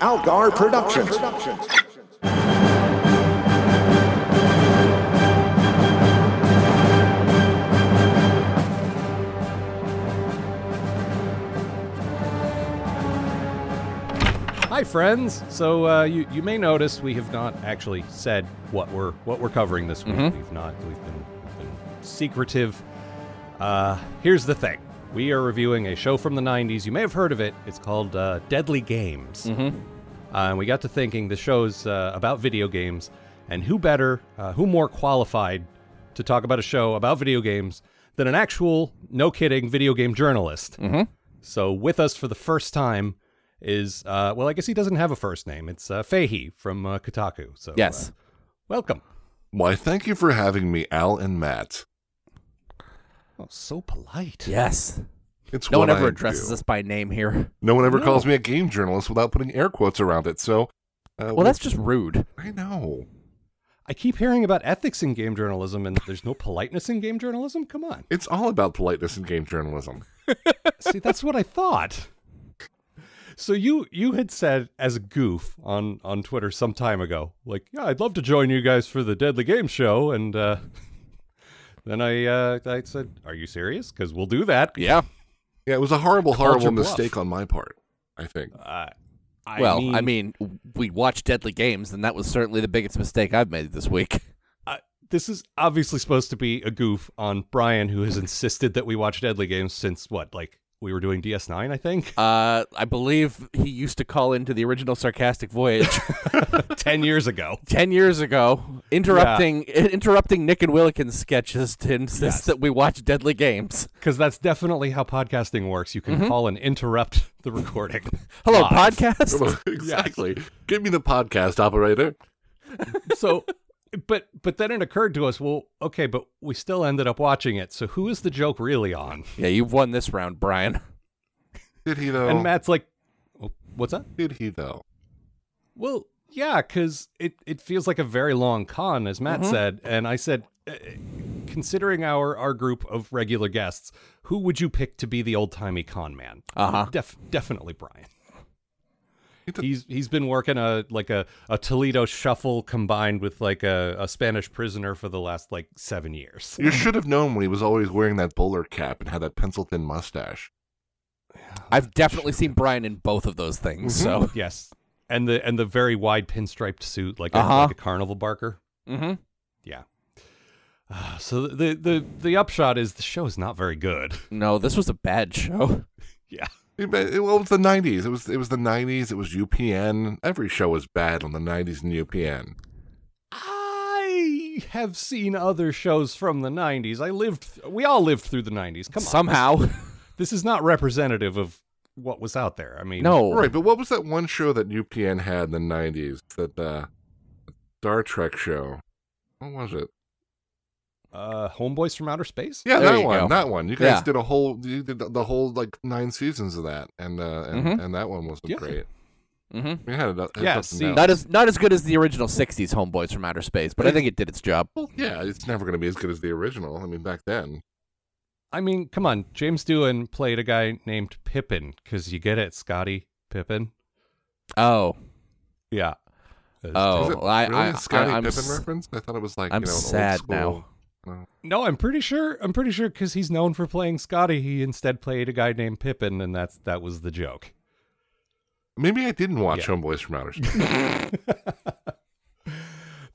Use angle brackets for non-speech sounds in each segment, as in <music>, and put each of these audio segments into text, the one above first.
Algar Productions. Hi, friends. So uh, you you may notice we have not actually said what we're what we're covering this week. We've not. We've been, we've been secretive. Uh, here's the thing: we are reviewing a show from the '90s. You may have heard of it. It's called uh, Deadly Games. Mm-hmm. Uh, and we got to thinking the show's uh, about video games, and who better, uh, who more qualified to talk about a show about video games than an actual, no kidding, video game journalist? Mm-hmm. So with us for the first time is uh, well, I guess he doesn't have a first name. It's uh, Fahey from uh, Kotaku. So Yes. uh, welcome. Why, thank you for having me, Al and Matt. Oh, so polite. Yes. It's No one ever I addresses do. us by name here. No one ever No. calls me a game journalist without putting air quotes around it. So, uh, Well, that's just rude. I know. I keep hearing about ethics in game journalism, and there's no politeness in game journalism. Come on. It's all about politeness in game journalism. <laughs> See, that's what I thought. So you you had said as a goof on on Twitter some time ago, like, yeah, I'd love to join you guys for the Deadly Game Show, and uh, then I uh, I said, are you serious? Because we'll do that. Yeah. Yeah, it was a horrible, Called horrible bluff. mistake on my part. I think. Uh, I well, mean, I mean, we watched Deadly Games, and that was certainly the biggest mistake I've made this week. <laughs> uh, this is obviously supposed to be a goof on Brian, who has insisted that we watch Deadly Games since what, like we were doing DS9, I think, Uh, I believe he used to call into the original Sarcastic Voyage <laughs> ten years ago. ten years ago, interrupting <laughs> interrupting Nick and Willikins sketches to insist Yes. that we watch Deadly Games. Because that's definitely how podcasting works. You can call and interrupt the recording. <laughs> Hello, live. podcast. exactly. Give me the podcast operator. so but but then it occurred to us well okay but we still ended up watching it so who is the joke really on yeah, you've won this round, Brian. Did he though? and matt's like what's that Did he though? well yeah because it, it feels like a very long con as matt said and i said uh, considering our our group of regular guests who would you pick to be the old-timey con man Uh-huh. Def, definitely brian He did- He's he's been working a like a, a Toledo shuffle combined with like a, a Spanish prisoner for the last like seven years. You <laughs> should have known when he was always wearing that bowler cap and had that pencil thin mustache. I've definitely seen Brian in both of those things. So, Yes, and the and the very wide pinstriped suit, like, a, Uh-huh. like a carnival barker. mm-hmm. Yeah. Uh, <sighs> so the, the the upshot is the show is not very good. no, this was a bad show. <laughs> Yeah. It, it, well, it was the '90s. It was it was the '90s. It was UPN. Every show was bad on the '90s and UPN. I have seen other shows from the '90s. I lived. We all lived through the '90s. Come on. Somehow, This is not representative of what was out there. I mean, no. Right, but what was that one show that UPN had in the '90s? That uh, Star Trek show. What was it? Uh, Homeboys from Outer Space. Yeah, There that one. go. That one. You guys Yeah. did a whole. You did the whole like nine seasons of that, and uh, and, Mhm. and that one wasn't Yeah. great. Mm-hmm. We had it. it Yeah, up see, down. Not as not as good as the original '60s Homeboys from Outer Space, but I think it did its job. Well, yeah, it's never going to be as good as the original. I mean, back then. I mean, come on. James Doohan played a guy named Pippin because you get it, Scotty Pippin. Oh, Yeah. Oh. Is it well, I- really I- a Scotty I- I'm s- reference? I thought it was like I'm you know, an sad old now. No. No, I'm pretty sure. I'm pretty sure because he's known for playing Scotty. He instead played a guy named Pippin, and that's that was the joke. Maybe I didn't watch Yeah. Homeboys from Outer <laughs> Space.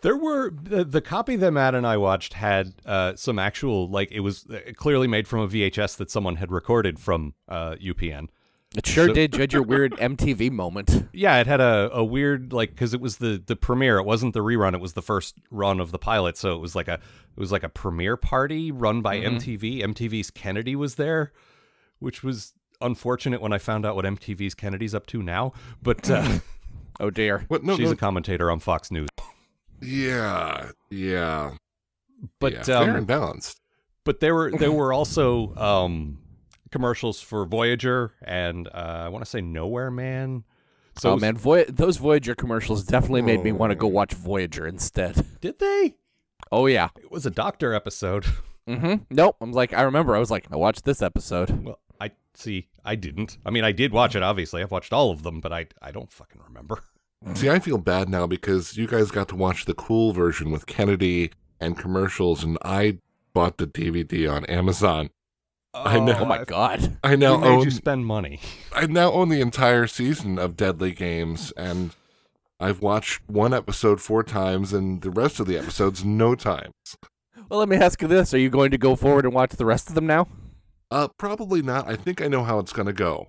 There were the, the copy that Matt and I watched had uh, some actual like it was uh, clearly made from a VHS that someone had recorded from uh, UPN. It sure So- did. You had your weird <laughs> MTV moment. Yeah, it had a, a weird like because it was the the premiere. It wasn't the rerun. It was the first run of the pilot. So it was like a it was like a premiere party run by MTV. MTV's Kennedy was there, which was unfortunate when I found out what MTV's Kennedy's up to now. But uh, <laughs> Oh dear. What? No, she's no. a commentator on Fox News. yeah, yeah. But yeah, fair um, and balanced. but there were there were also um, commercials for Voyager and uh, I want to say Nowhere Man. So oh was- man, Voy- those Voyager commercials definitely made me want to go watch Voyager instead. <laughs> did they? Oh yeah. It was a doctor episode. <laughs> Mm-hmm. Nope. I'm like, I remember. I was like, I watched this episode. Well, I See, I didn't. I mean, I did watch it. Obviously, I've watched all of them, but I I don't fucking remember. <laughs> See, I feel bad now because you guys got to watch the cool version with Kennedy and commercials, and I bought the DVD on Amazon. I know. Oh my I- god. I now made own you spend money. I now own the entire season of Deadly Games, and I've watched one episode four times, and the rest of the episodes no times. Well, let me ask you this: Are you going to go forward and watch the rest of them now? Uh, probably not. I think I know how it's gonna go.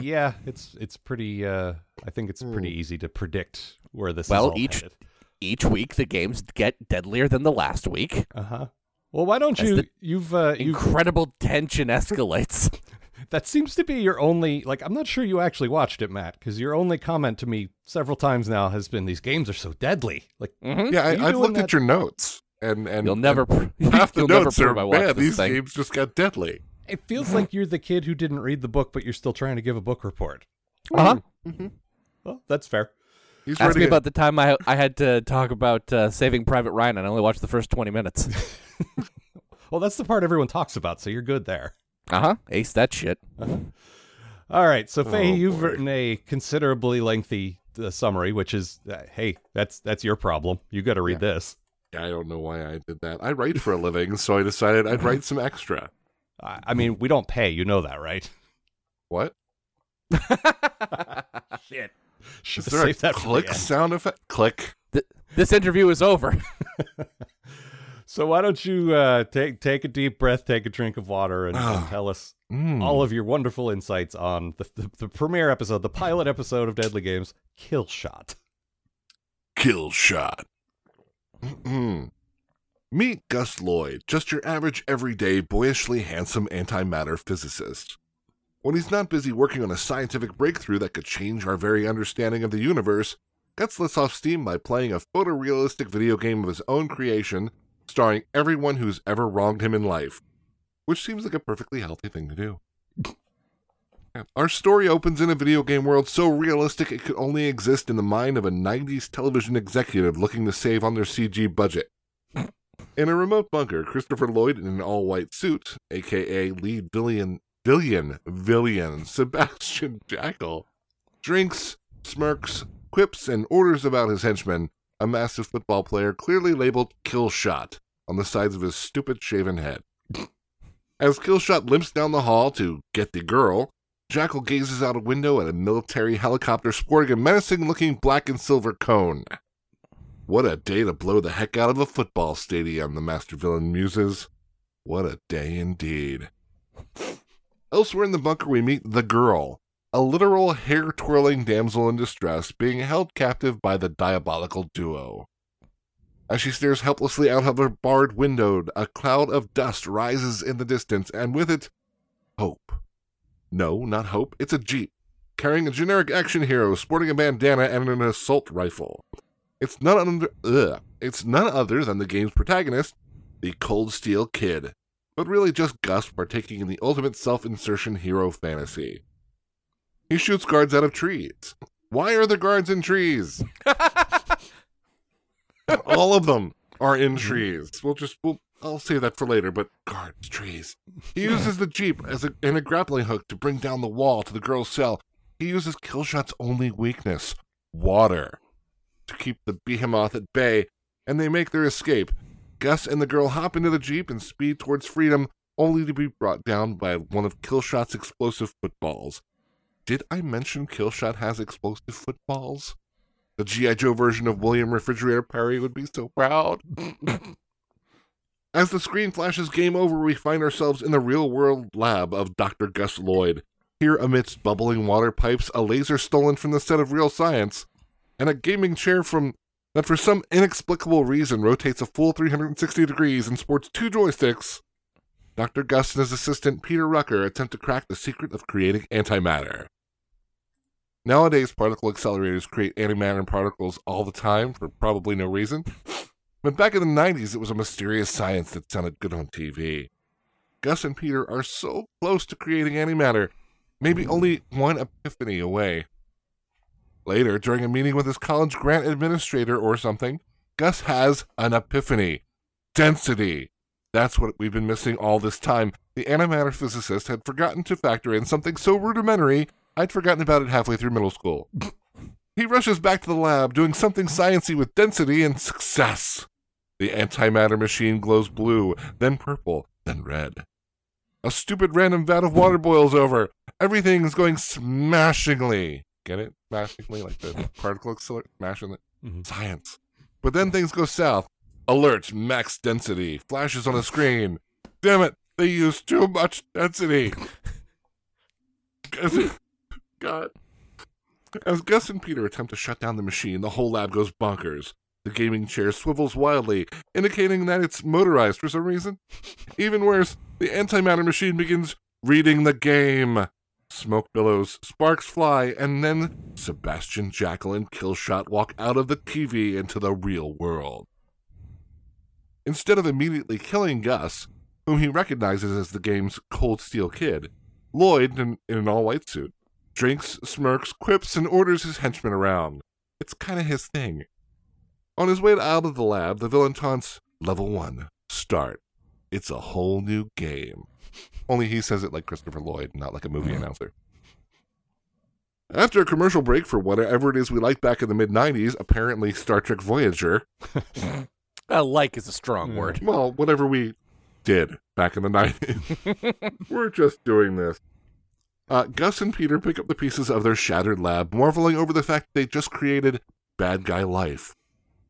Yeah, it's it's pretty. Uh, I think it's pretty Hmm. easy to predict where this. Well, is all each- headed. Each week, the games get deadlier than the last week. Uh huh. Well, why don't As you? You've uh, you. Incredible tension escalates. <laughs> That seems to be your only. Like, I'm not sure you actually watched it, Matt, because your only comment to me several times now has been these games are so deadly. Like, Mhm. Yeah, I, I've looked that- at your notes, and and You'll never. and pr- <laughs> half the you'll never notes are prove I man. These thing. games just got deadly. it feels like you're the kid who didn't read the book, but you're still trying to give a book report. Uh huh. Well, that's fair. He's Ask me to- about the time I I had to talk about uh, Saving Private Ryan, and I only watched the first twenty minutes. <laughs> Well, that's the part everyone talks about, so you're good there. Uh huh. Ace that shit. All right, so Faye, Oh, you've boy. written a considerably lengthy uh, summary, which is, uh, hey, that's that's your problem. You got to read this. I don't know why I did that. I write for a living, so I decided I'd write some extra. I, I mean, we don't pay. You know that, right? What? <laughs> Shit. <laughs> Is Should there a save that for the click end. sound effect? Click. this interview is over. <laughs> So why don't you uh, take take a deep breath, take a drink of water, and, and Ah. tell us Mm. all of your wonderful insights on the, the the premiere episode, the pilot episode of Deadly Games, Kill Shot. kill shot. Mm-mm. Meet Gus Lloyd, just your average, everyday, boyishly handsome antimatter physicist. When he's not busy working on a scientific breakthrough that could change our very understanding of the universe, Gus lets off steam by playing a photorealistic video game of his own creation, starring everyone who's ever wronged him in life, which seems like a perfectly healthy thing to do. <laughs> Our story opens in a video game world so realistic it could only exist in the mind of a 90s television executive looking to save on their CG budget. <laughs> In a remote bunker, Christopher Lloyd in an all white suit, aka lead villain, villain, villain <laughs> Sebastian Jackal, drinks, smirks, quips, and orders about his henchmen, a massive football player clearly labeled Killshot on the sides of his stupid shaven head. <laughs> As Killshot limps down the hall to get the girl, Jackal gazes out a window at a military helicopter sporting a menacing looking black and silver cone. What a day to blow the heck out of a football stadium, the master villain muses. What a day indeed. Elsewhere in the bunker, we meet the girl, a literal hair twirling damsel in distress being held captive by the diabolical duo. As she stares helplessly out of her barred window, a cloud of dust rises in the distance, and with it, hope. No, not Hope. It's a Jeep, carrying a generic action hero sporting a bandana and an assault rifle. It's none under, ugh, It's none other than the game's protagonist, the Cold Steel Kid, but really just Gus partaking in the ultimate self-insertion hero fantasy. He shoots guards out of trees. Why are the guards in trees? <laughs> All of them are in mm-hmm. trees. We'll just we'll I'll save that for later, but guards, trees. He uses the Jeep as a, and a grappling hook to bring down the wall to the girl's cell. He uses Killshot's only weakness, water, to keep the behemoth at bay, and they make their escape. Gus and the girl hop into the Jeep and speed towards freedom, only to be brought down by one of Killshot's explosive footballs. Did I mention Killshot has explosive footballs? The G.I. Joe version of William Refrigerator Perry would be so proud. As the screen flashes game over, we find ourselves in the real world lab of Dr. Gus Lloyd. Here, amidst bubbling water pipes, a laser stolen from the set of Real Science, and a gaming chair from that for some inexplicable reason rotates a full 360 degrees and sports two joysticks. Dr. Gus and his assistant Peter Rucker attempt to crack the secret of creating antimatter. Nowadays, particle accelerators create antimatter particles all the time for probably no reason. But back in the 90s, it was a mysterious science that sounded good on TV. Gus and Peter are so close to creating antimatter, maybe only one epiphany away. Later, during a meeting with his college grant administrator or something, Gus has an epiphany. Density. That's what we've been missing all this time. the antimatter physicist had forgotten to factor in something so rudimentary I'd forgotten about it halfway through middle school. <laughs> he rushes back to the lab, doing something sciency with density and success. The antimatter machine glows blue, then purple, then red. A stupid random vat of water boils over. Everything's going smashingly. Get it? Smashingly, like the <laughs> particle accelerator. Mhm. Science. But then things go south. Alert, max density, flashes on the screen. Damn it, they used too much density. God. As Gus and Peter attempt to shut down the machine, the whole lab goes bonkers. The gaming chair swivels wildly, indicating that it's motorized for some reason. Even worse, the antimatter machine begins reading the game. Smoke billows, sparks fly, and then Sebastian Jackal and Killshot walk out of the TV into the real world. Instead of immediately killing Gus, whom he recognizes as the game's Cold Steel Kid, Lloyd, in, in an all white suit, drinks, smirks, quips, and orders his henchmen around. It's kind of his thing. On his way out of the lab, the villain taunts, Level 1, start. It's a whole new game. Only he says it like Christopher Lloyd, not like a movie announcer. After a commercial break for whatever it is we liked back in the mid 90s, apparently Star Trek Voyager, <laughs> Uh, like is a strong Yeah. word. well, whatever we did back in the 90s, <laughs> we're just doing this. Uh, Gus and Peter pick up the pieces of their shattered lab, marveling over the fact they just created Bad Guy Life.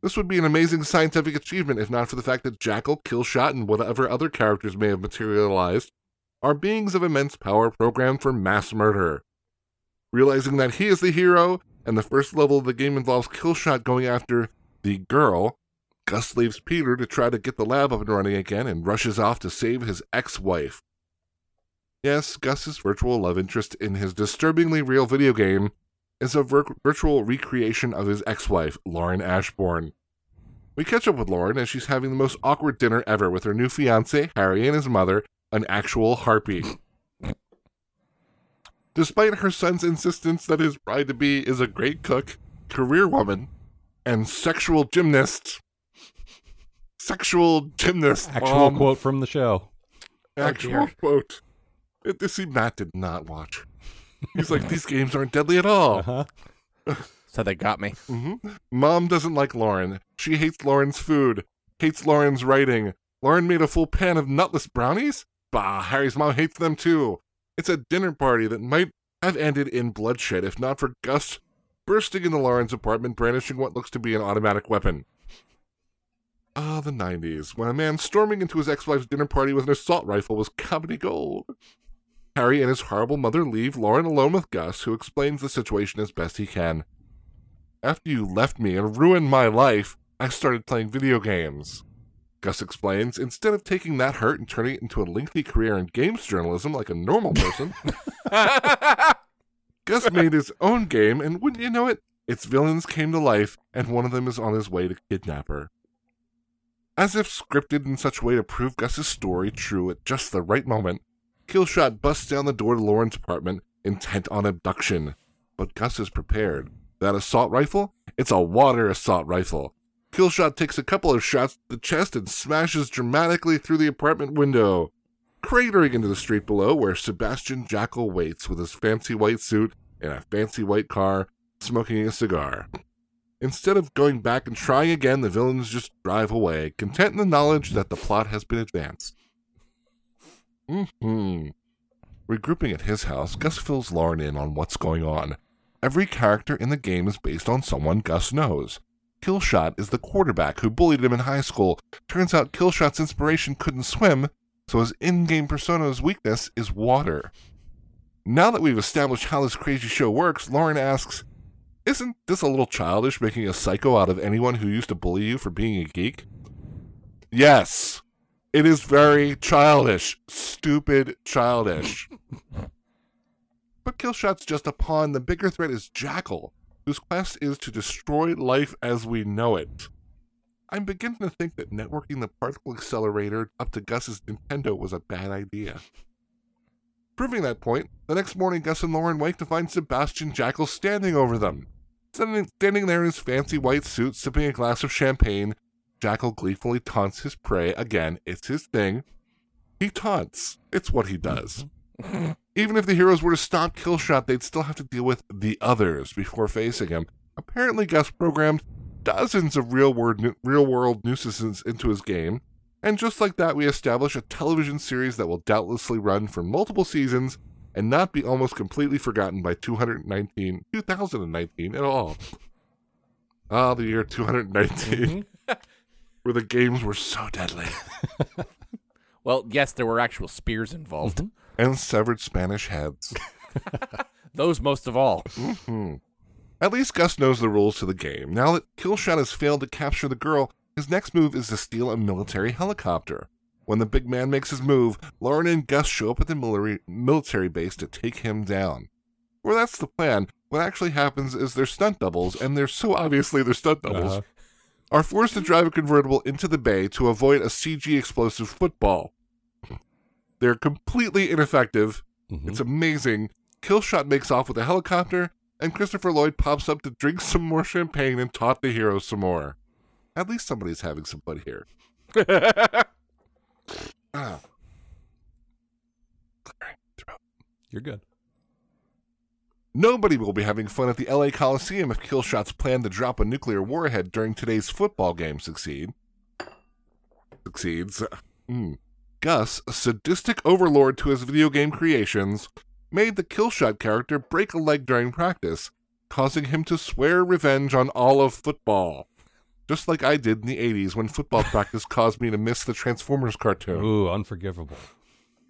This would be an amazing scientific achievement if not for the fact that Jackal, Killshot, and whatever other characters may have materialized are beings of immense power programmed for mass murder. Realizing that he is the hero, and the first level of the game involves Killshot going after the girl, Gus leaves Peter to try to get the lab up and running again and rushes off to save his ex wife. Yes, Gus's virtual love interest in his disturbingly real video game is a vir- virtual recreation of his ex wife, Lauren Ashbourne. We catch up with Lauren as she's having the most awkward dinner ever with her new fiance, Harry, and his mother, an actual harpy. Despite her son's insistence that his bride to be is a great cook, career woman, and sexual gymnast, sexual gymnast, Actual mom, quote from the show. Oh, actual dear. quote. It, this see, Matt did not watch. He's like, these games aren't deadly at all. Uh-huh. So they got me. hmm Mom doesn't like Lauren. She hates Lauren's food, hates Lauren's writing. Lauren made a full pan of nutless brownies? Bah, Harry's mom hates them too. It's a dinner party that might have ended in bloodshed if not for Gus bursting into Lauren's apartment brandishing what looks to be an automatic weapon. Ah, the 90s, when a man storming into his ex wife's dinner party with an assault rifle was comedy gold. Harry and his horrible mother leave Lauren alone with Gus, who explains the situation as best he can. After you left me and ruined my life, I started playing video games. Gus explains, instead of taking that hurt and turning it into a lengthy career in games journalism like a normal person, <laughs> Gus made his own game, and wouldn't you know it, its villains came to life, and one of them is on his way to kidnap her. As if scripted in such a way to prove Gus's story true at just the right moment, Killshot busts down the door to Lauren's apartment, intent on abduction. But Gus is prepared. That assault rifle? It's a water assault rifle. Killshot takes a couple of shots to the chest and smashes dramatically through the apartment window, cratering into the street below where Sebastian Jackal waits with his fancy white suit in a fancy white car, smoking a cigar. Instead of going back and trying again, the villains just drive away, content in the knowledge that the plot has been advanced. Hmm. Regrouping at his house, Gus fills Lauren in on what's going on. Every character in the game is based on someone Gus knows. Killshot is the quarterback who bullied him in high school. Turns out Killshot's inspiration couldn't swim, so his in game persona's weakness is water. Now that we've established how this crazy show works, Lauren asks, Isn't this a little childish making a psycho out of anyone who used to bully you for being a geek? Yes, it is very childish. Stupid childish. <laughs> but Killshot's just a pawn. The bigger threat is Jackal, whose quest is to destroy life as we know it. I'm beginning to think that networking the particle accelerator up to Gus's Nintendo was a bad idea. Proving that point, the next morning Gus and Lauren wake to find Sebastian Jackal standing over them. Standing, standing there in his fancy white suit, sipping a glass of champagne, Jackal gleefully taunts his prey again, it's his thing. He taunts. It's what he does. <laughs> Even if the heroes were to stop Killshot, they'd still have to deal with the others before facing him. Apparently, Gus programmed dozens of real world real world nuisances into his game, and just like that, we establish a television series that will doubtlessly run for multiple seasons and not be almost completely forgotten by 219 2019 at all. Ah, the year 219, where the games were so deadly <laughs> Well, yes, there were actual spears involved. and severed Spanish heads. <laughs> Those most of all. Hmm. At least Gus knows the rules to the game. Now that Killshot has failed to capture the girl, his next move is to steal a military helicopter. When the big man makes his move, Lauren and Gus show up at the military, military base to take him down. Well, that's the plan. What actually happens is they're stunt doubles, and they're so obviously they're stunt doubles, Uh-huh. Are forced to drive a convertible into the bay to avoid a CG explosive football. They're completely ineffective. Mhm. It's amazing. Killshot makes off with a helicopter, and Christopher Lloyd pops up to drink some more champagne and taunt the heroes some more. At least somebody's having some fun here. <laughs> Ah. You're good. Nobody will be having fun at the LA Coliseum if Killshot's plan to drop a nuclear warhead during today's football game succeed. Succeeds. Hmm. Gus, a sadistic overlord to his video game creations, made the Killshot character break a leg during practice, causing him to swear revenge on all of football. Just like I did in the 80s when football <laughs> practice caused me to miss the Transformers cartoon. Ooh, unforgivable.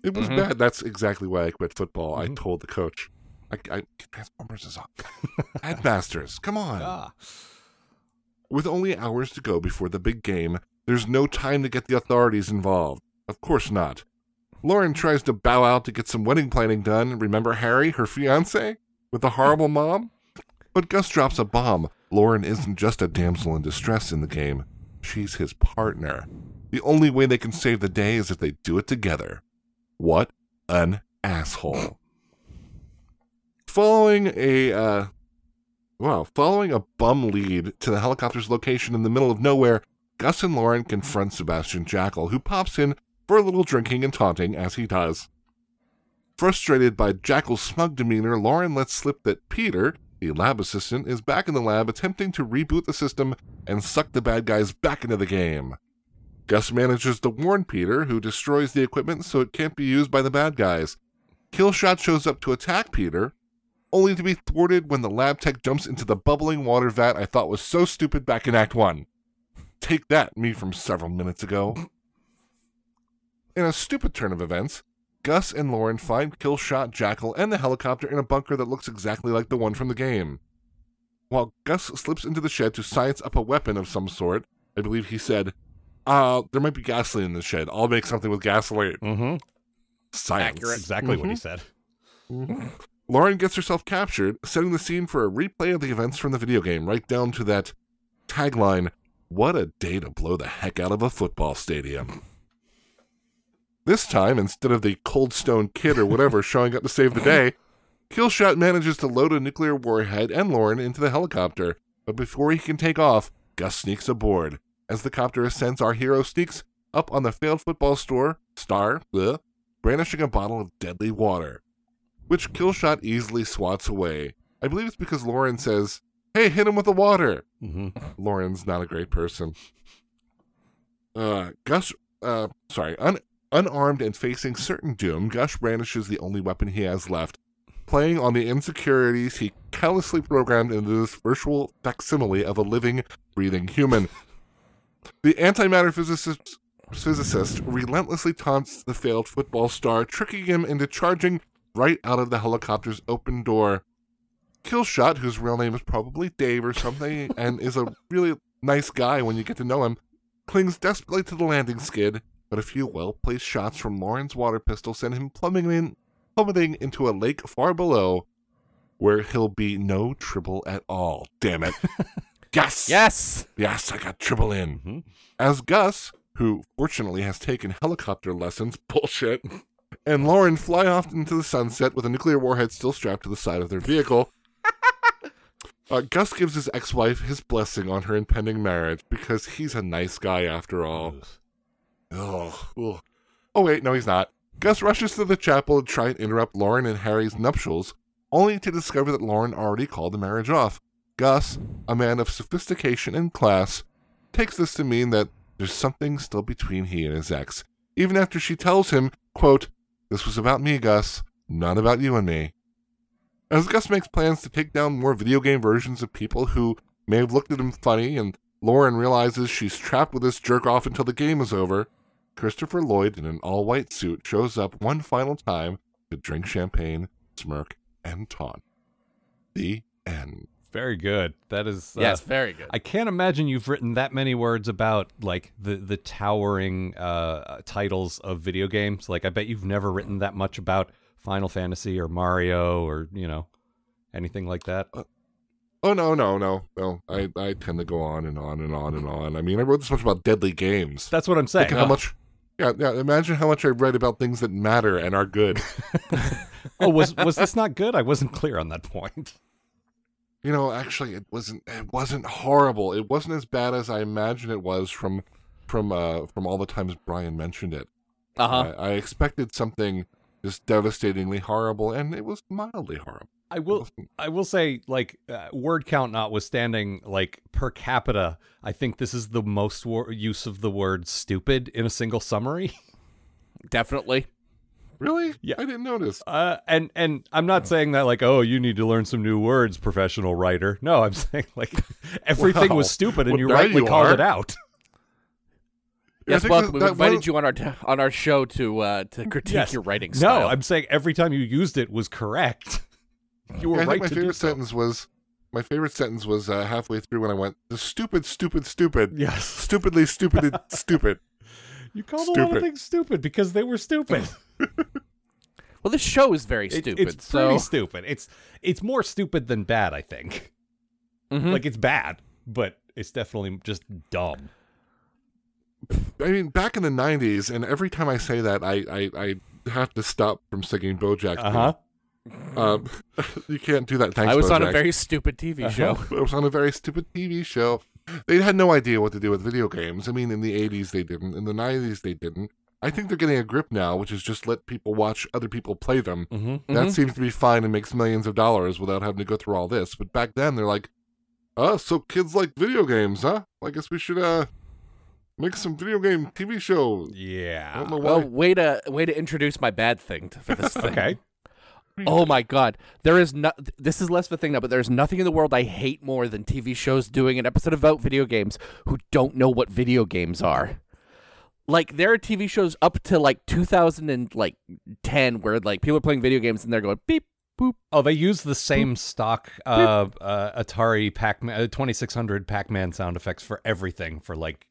It was bad. That's exactly why I quit football. I Mhm. told the coach. I, I Transformers is on. <laughs> Headmasters, come on. With only hours to go before the big game, there's no time to get the authorities involved. Of course not. Lauren tries to bow out to get some wedding planning done. Remember Harry, her fiance, with the horrible mom? But Gus drops a bomb. Lauren isn't just a damsel in distress in the game. She's his partner. The only way they can save the day is if they do it together. What an asshole. Following a uh following a bum lead to the helicopter's location in the middle of nowhere, Gus and Lauren confront Sebastian Jackal, who pops in for a little drinking and taunting as he does. Frustrated by Jackal's smug demeanor, Lauren lets slip that Peter, the lab assistant, is back in the lab attempting to reboot the system and suck the bad guys back into the game. Gus manages to warn Peter, who destroys the equipment so it can't be used by the bad guys. Killshot shows up to attack Peter, only to be thwarted when the lab tech jumps into the bubbling water vat I thought was so stupid back in Act 1. Take that, me from several minutes ago. In a stupid turn of events, Gus and Lauren find Killshot, Jackal, and the helicopter in a bunker that looks exactly like the one from the game. While Gus slips into the shed to science up a weapon of some sort, I believe he said, uh, there might be gasoline in the shed. I'll make something with gasoline. Mm-hmm. Science. Exactly what he said. Lauren gets herself captured, setting the scene for a replay of the events from the video game, right down to that tagline What a day to blow the heck out of a football stadium. This time, instead of the Cold Stone Kid or whatever <laughs> showing up to save the day, Killshot manages to load a nuclear warhead and Lauren into the helicopter, but before he can take off, Gus sneaks aboard. As the copter ascends, our hero sneaks up on the failed football store star, bleh, brandishing a bottle of deadly water which Killshot easily swats away. I believe it's because Lauren says, Hey, hit him with the water. Mm-hmm. Lauren's not a great person. Uh, Gus, uh, sorry, un- unarmed and facing certain doom, Gus brandishes the only weapon he has left, playing on the insecurities he callously programmed into this virtual facsimile of a living, breathing human. The antimatter physicist, physicist relentlessly taunts the failed football star, tricking him into charging right out of the helicopter's open door. Killshot, whose real name is probably Dave or something, <laughs> and is a really nice guy when you get to know him, clings desperately to the landing skid, but a few well placed shots from Lauren's water pistol send him plummeting, plummeting into a lake far below, where he'll be no tribble at all. Damn it. <laughs> yes! Yes. Yes, I got tribble in. Mhm. As Gus, who fortunately has taken helicopter lessons, <laughs> bullshit, and Lauren fly off into the sunset with a nuclear warhead still strapped to the side of their vehicle. <laughs> Uh, Gus gives his ex wife his blessing on her impending marriage because he's a nice guy after all. Ugh. Oh, wait, no, he's not. Gus rushes to the chapel to try and interrupt Lauren and Harry's nuptials, only to discover that Lauren already called the marriage off. Gus, a man of sophistication and class, takes this to mean that there's something still between he and his ex, even after she tells him, quote, This was about me, Gus, not about you and me. As Gus makes plans to take down more video game versions of people who may have looked at him funny, and Lauren realizes she's trapped with this jerk off until the game is over, Christopher Lloyd in an all white suit shows up one final time to drink champagne, smirk, and taunt. The end. Very good. That is. Uh, yes, very good. I can't imagine you've written that many words about like the the towering uh, titles of video games. Like I bet you've never written that much about Final Fantasy or Mario or you know anything like that. Uh, oh no, no, no, no! I I tend to go on and on and on and on. I mean, I wrote this much about deadly games. That's what I'm saying. Think how much. Yeah, yeah. Imagine how much I read about things that matter and are good. <laughs> oh, was was this not good? I wasn't clear on that point. You know, actually, it wasn't. It wasn't horrible. It wasn't as bad as I imagined it was from from uh from all the times Brian mentioned it. Uh-huh. I, I expected something just devastatingly horrible, and it was mildly horrible. I will. I will say, like uh, word count notwithstanding, like per capita, I think this is the most wor- use of the word "stupid" in a single summary. <laughs> Definitely. Really? Yeah. I didn't notice. Uh, and and I'm not saying that like, oh, you need to learn some new words, professional writer. No, I'm <laughs> saying like everything Wow. was stupid, and Well, you there rightly you called are. it out. <laughs> Yeah, I Yes, think welcome. that- We that invited one- you on our t- on our show to uh, to critique Yes. your writing No. I'm saying every time you used it was correct. <laughs> You were Yeah, I right think my to do favorite so. sentence was my favorite sentence was uh, halfway through when I went the stupid, stupid, stupid, Yes, stupidly, stupid, stupid. <laughs> you called a lot of Stupid. things stupid because they were stupid. <laughs> well, this show is very It- stupid. it's so pretty stupid. It's it's more stupid than bad. I think. Mhm. Like it's bad, but it's definitely just dumb. I mean, back in the '90s, and every time I say that, I I, I have to stop from singing BoJack. Uh huh. Um, <laughs> you can't do that. Thanks, I was on a very stupid TV show. Uh-huh. I was on a very stupid TV show. They had no idea what to do with video games. I mean, in the 80s they didn't. In the 90s they didn't. I think they're getting a grip now, which is just let people watch other people play them. Mm-hmm. That seems to be fine and makes millions of dollars without having to go through all this. But back then they're like, "Oh, so kids like video games, huh? I guess we should uh make some video game TV show." I Yeah. don't know Well, way to way to introduce my bad thing to, for this <laughs> thing. Okay. Oh my god, there is no. This is less of a thing now, but there's nothing in the world I hate more than TV shows doing an episode about video games who don't know what video games are. Like there are TV shows up to like 2010 where like people are playing video games and they're going beep boop. Oh, they use the same stock uh, uh, Atari Pac-Man, uh, 2600 Pac-Man sound effects for everything for like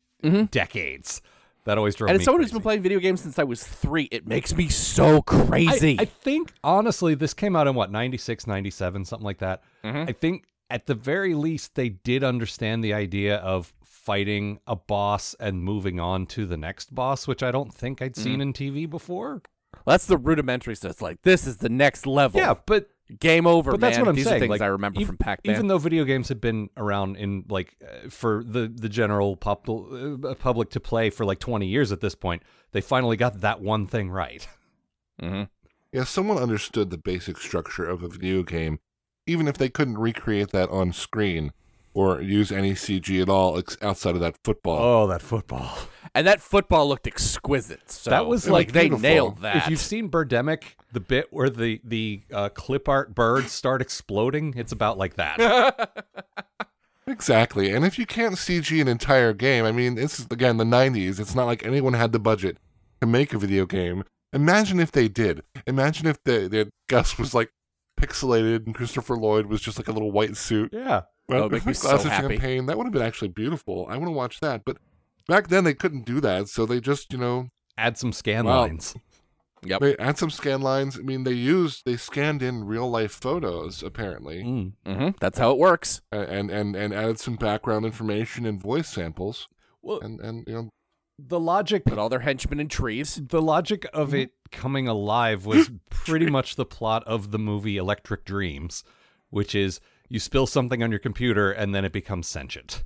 decades. That always drove And me as someone who's been playing video games since I was three, it makes me so crazy. I, I think honestly, this came out in what 96, 97, something like that. Mm-hmm. I think at the very least they did understand the idea of fighting a boss and moving on to the next boss, which I don't think I'd Mm-hmm. seen in TV before. That's the rudimentary stuff. It's like this is the next level. Yeah, but game over. but that's man. what I'm These saying. are things like, I remember ev- from Pac-Man. Even though video games have been around in like uh, for the the general pop- uh, public to play for like 20 years at this point, they finally got that one thing right. <laughs> mm-hmm. Yeah, someone understood the basic structure of a video game, even if they couldn't recreate that on screen or use any CG at all ex- outside of that football. Oh, that football. And that football looked exquisite. So That was It like they beautiful. nailed that. If you've seen Birdemic, the bit where the the uh, clip art birds start exploding, it's about like that. <laughs> Exactly. And if you can't CG an entire game, I mean, this is again the 90s. It's not like anyone had the budget to make a video game. Imagine if they did. Imagine if the, the Gus was like pixelated and Christopher Lloyd was just like a little white suit. yeah. That would make me so glass of happy. champagne. That would have been actually beautiful. I want to watch that. But back then they couldn't do that, so they just, you know, Add some scan Wow. lines. <laughs> Yep. they add some scan lines. I mean, they used they scanned in real life photos apparently, Mm. hmm That's how it works. and and and added some background information and voice samples, Well, and and you know, the logic Put all their henchmen in trees. the logic of it coming alive was <laughs> pretty much the plot of the movie Electric Dreams, which is you spill something on your computer and then it becomes sentient.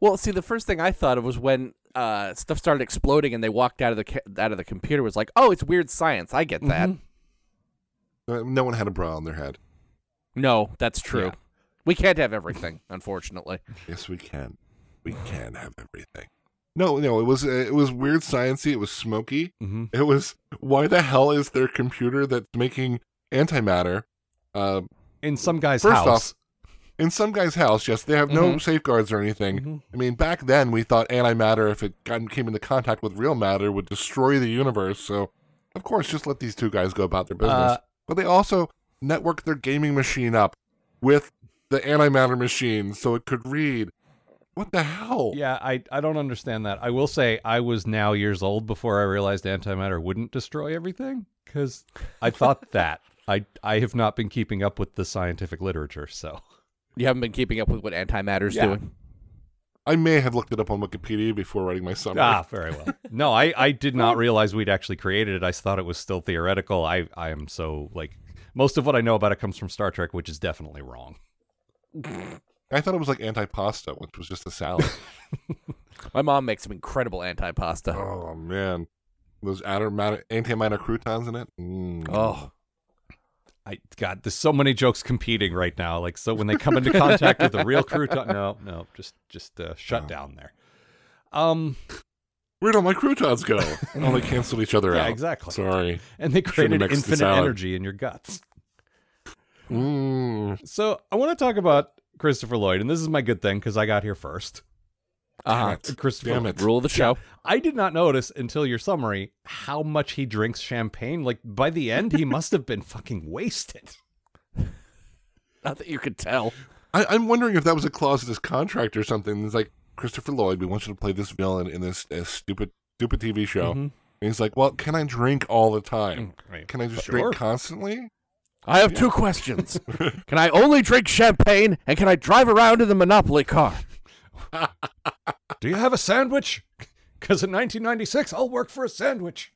Well, see, the first thing I thought of was when uh, stuff started exploding and they walked out of the ca- out of the computer was like, "Oh, it's weird science. I get that." Mhm. Uh, No one had a bra on their head. No, that's true. Yeah. We can't have everything, unfortunately. Yes, we can. We can have everything. No, no, it was it was weird sciency. It was smoky. Mhm. It was why the hell is their computer that's making antimatter? Uh, In some guy's First house. In some guy's house. Yes, they have no Mhm. safeguards or anything. Mhm. I mean, back then we thought antimatter, if it got, came into contact with real matter, would destroy the universe. So, of course, just let these two guys go about their business. Uh, but they also networked their gaming machine up with the antimatter machine so it could read. What the hell? Yeah, I, I don't understand that. I will say I was now years old before I realized antimatter wouldn't destroy everything because I thought <laughs> that. I I have not been keeping up with the scientific literature, so You haven't been keeping up with what antimatter's Yeah. doing. I may have looked it up on Wikipedia before writing my summary. ah, very well. No, I, I did not realize we'd actually created it. I thought it was still theoretical. I I am so like most of what I know about it comes from Star Trek, which is definitely wrong. I thought it was like antipasta, which was just a salad. <laughs> My mom makes some incredible antipasta. oh man, those antimatter, antimatter croutons in it. Mm. Oh, I God, there's so many jokes competing right now. Like so when they come into contact with the real crouton, no, no, just just uh, shut Oh. down there. Um, Where'd all my croutons go? <laughs> oh, they canceled each other yeah, out. exactly. Sorry. And they created infinite energy in your guts. Mm. So I want to talk about Christopher Lloyd, and this is my good thing because I got here first. Uh-huh. Christopher Damn it. Rule of the show. I did not notice until your summary how much he drinks champagne. Like by the end, he <laughs> must have been fucking wasted. <laughs> Not that you could tell. I, I'm wondering if that was a clause in his contract or something. It's like Christopher Lloyd, we want you to play this villain in this, uh stupid, stupid TV show. Mhm. And he's like, "Well, can I drink all the time? Right. Can I just Sure. drink constantly?" I have two questions. <laughs> can I only drink champagne and can I drive around in the Monopoly car? <laughs> Do you have a sandwich? <laughs> Because in 1996, I'll work for a sandwich.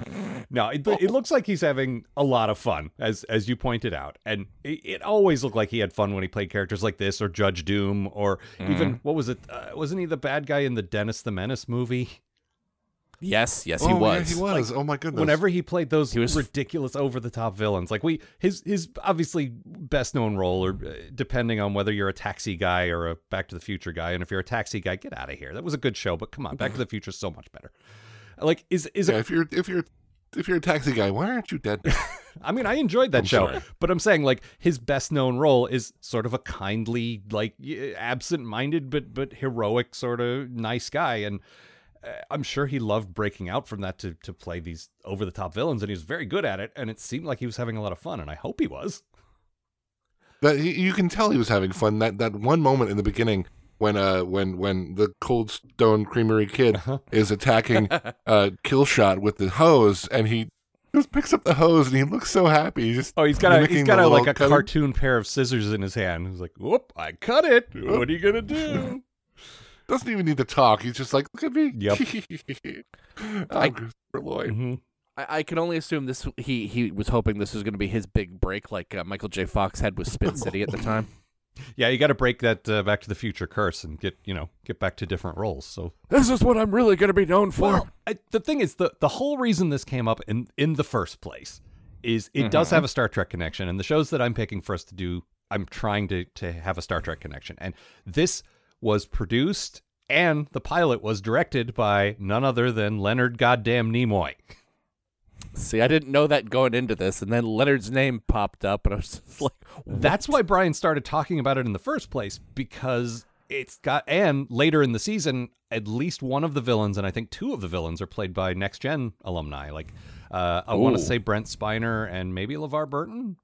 <laughs> no, it, it looks like he's having a lot of fun, as as you pointed out, and it, it always looked like he had fun when he played characters like this, or Judge Doom, or even what was it? Uh, wasn't he the bad guy in the Dennis the Menace movie? Yes, yes, oh, he yeah, was. he was. oh my goodness. Whenever he played those He was- ridiculous, over the top villains, like we his his obviously best known role, or uh, depending on whether you're a taxi guy or a Back to the Future guy, and if you're a taxi guy, get out of here. That was a good show, but come on, Back to the Future is so much better. Like is is yeah, if you're if you're if you're a taxi guy, why aren't you dead? <laughs> I mean, I enjoyed that I'm show, sorry. but I'm saying like his best known role is sort of a kindly, like absent-minded but but heroic sort of nice guy, and I'm sure he loved breaking out from that to to play these over the top villains, and he was very good at it, and it seemed like he was having a lot of fun, and I hope he was. that he, you can tell he was having fun. That that one moment in the beginning when uh when when the Cold Stone Creamery kid Uh-huh. is attacking <laughs> uh Killshot with the hose, and he just picks up the hose and he looks so happy. He just Oh, he's got a he's got a like a cutting- cartoon pair of scissors in his hand. He's like, "Whoop! I cut it. What are you gonna do?" <laughs> Doesn't even need to talk. He's just like, look at me. Yep. I'm <laughs> I- Christopher Lloyd. Mhm. I, I can only assume this. He he was hoping this was going to be his big break, like uh, Michael J. Fox had with Spin City at the time. <laughs> Yeah, you got to break that uh, Back to the Future curse and get you know get back to different roles. So This is what I'm really going to be known for. Well, I, the thing is, the the whole reason this came up in in the first place is it does have a Star Trek connection, and the shows that I'm picking for us to do, I'm trying to to have a Star Trek connection, and this was produced and the pilot was directed by none other than Leonard Goddamn Nimoy. See, I didn't know that going into this, and then Leonard's name popped up, and I was just <laughs> like, That's why Brian started talking about it in the first place because it's got and later in the season, at least one of the villains, and I think two of the villains are played by next gen alumni. Like uh, I want to say Brent Spiner and maybe LeVar Burton.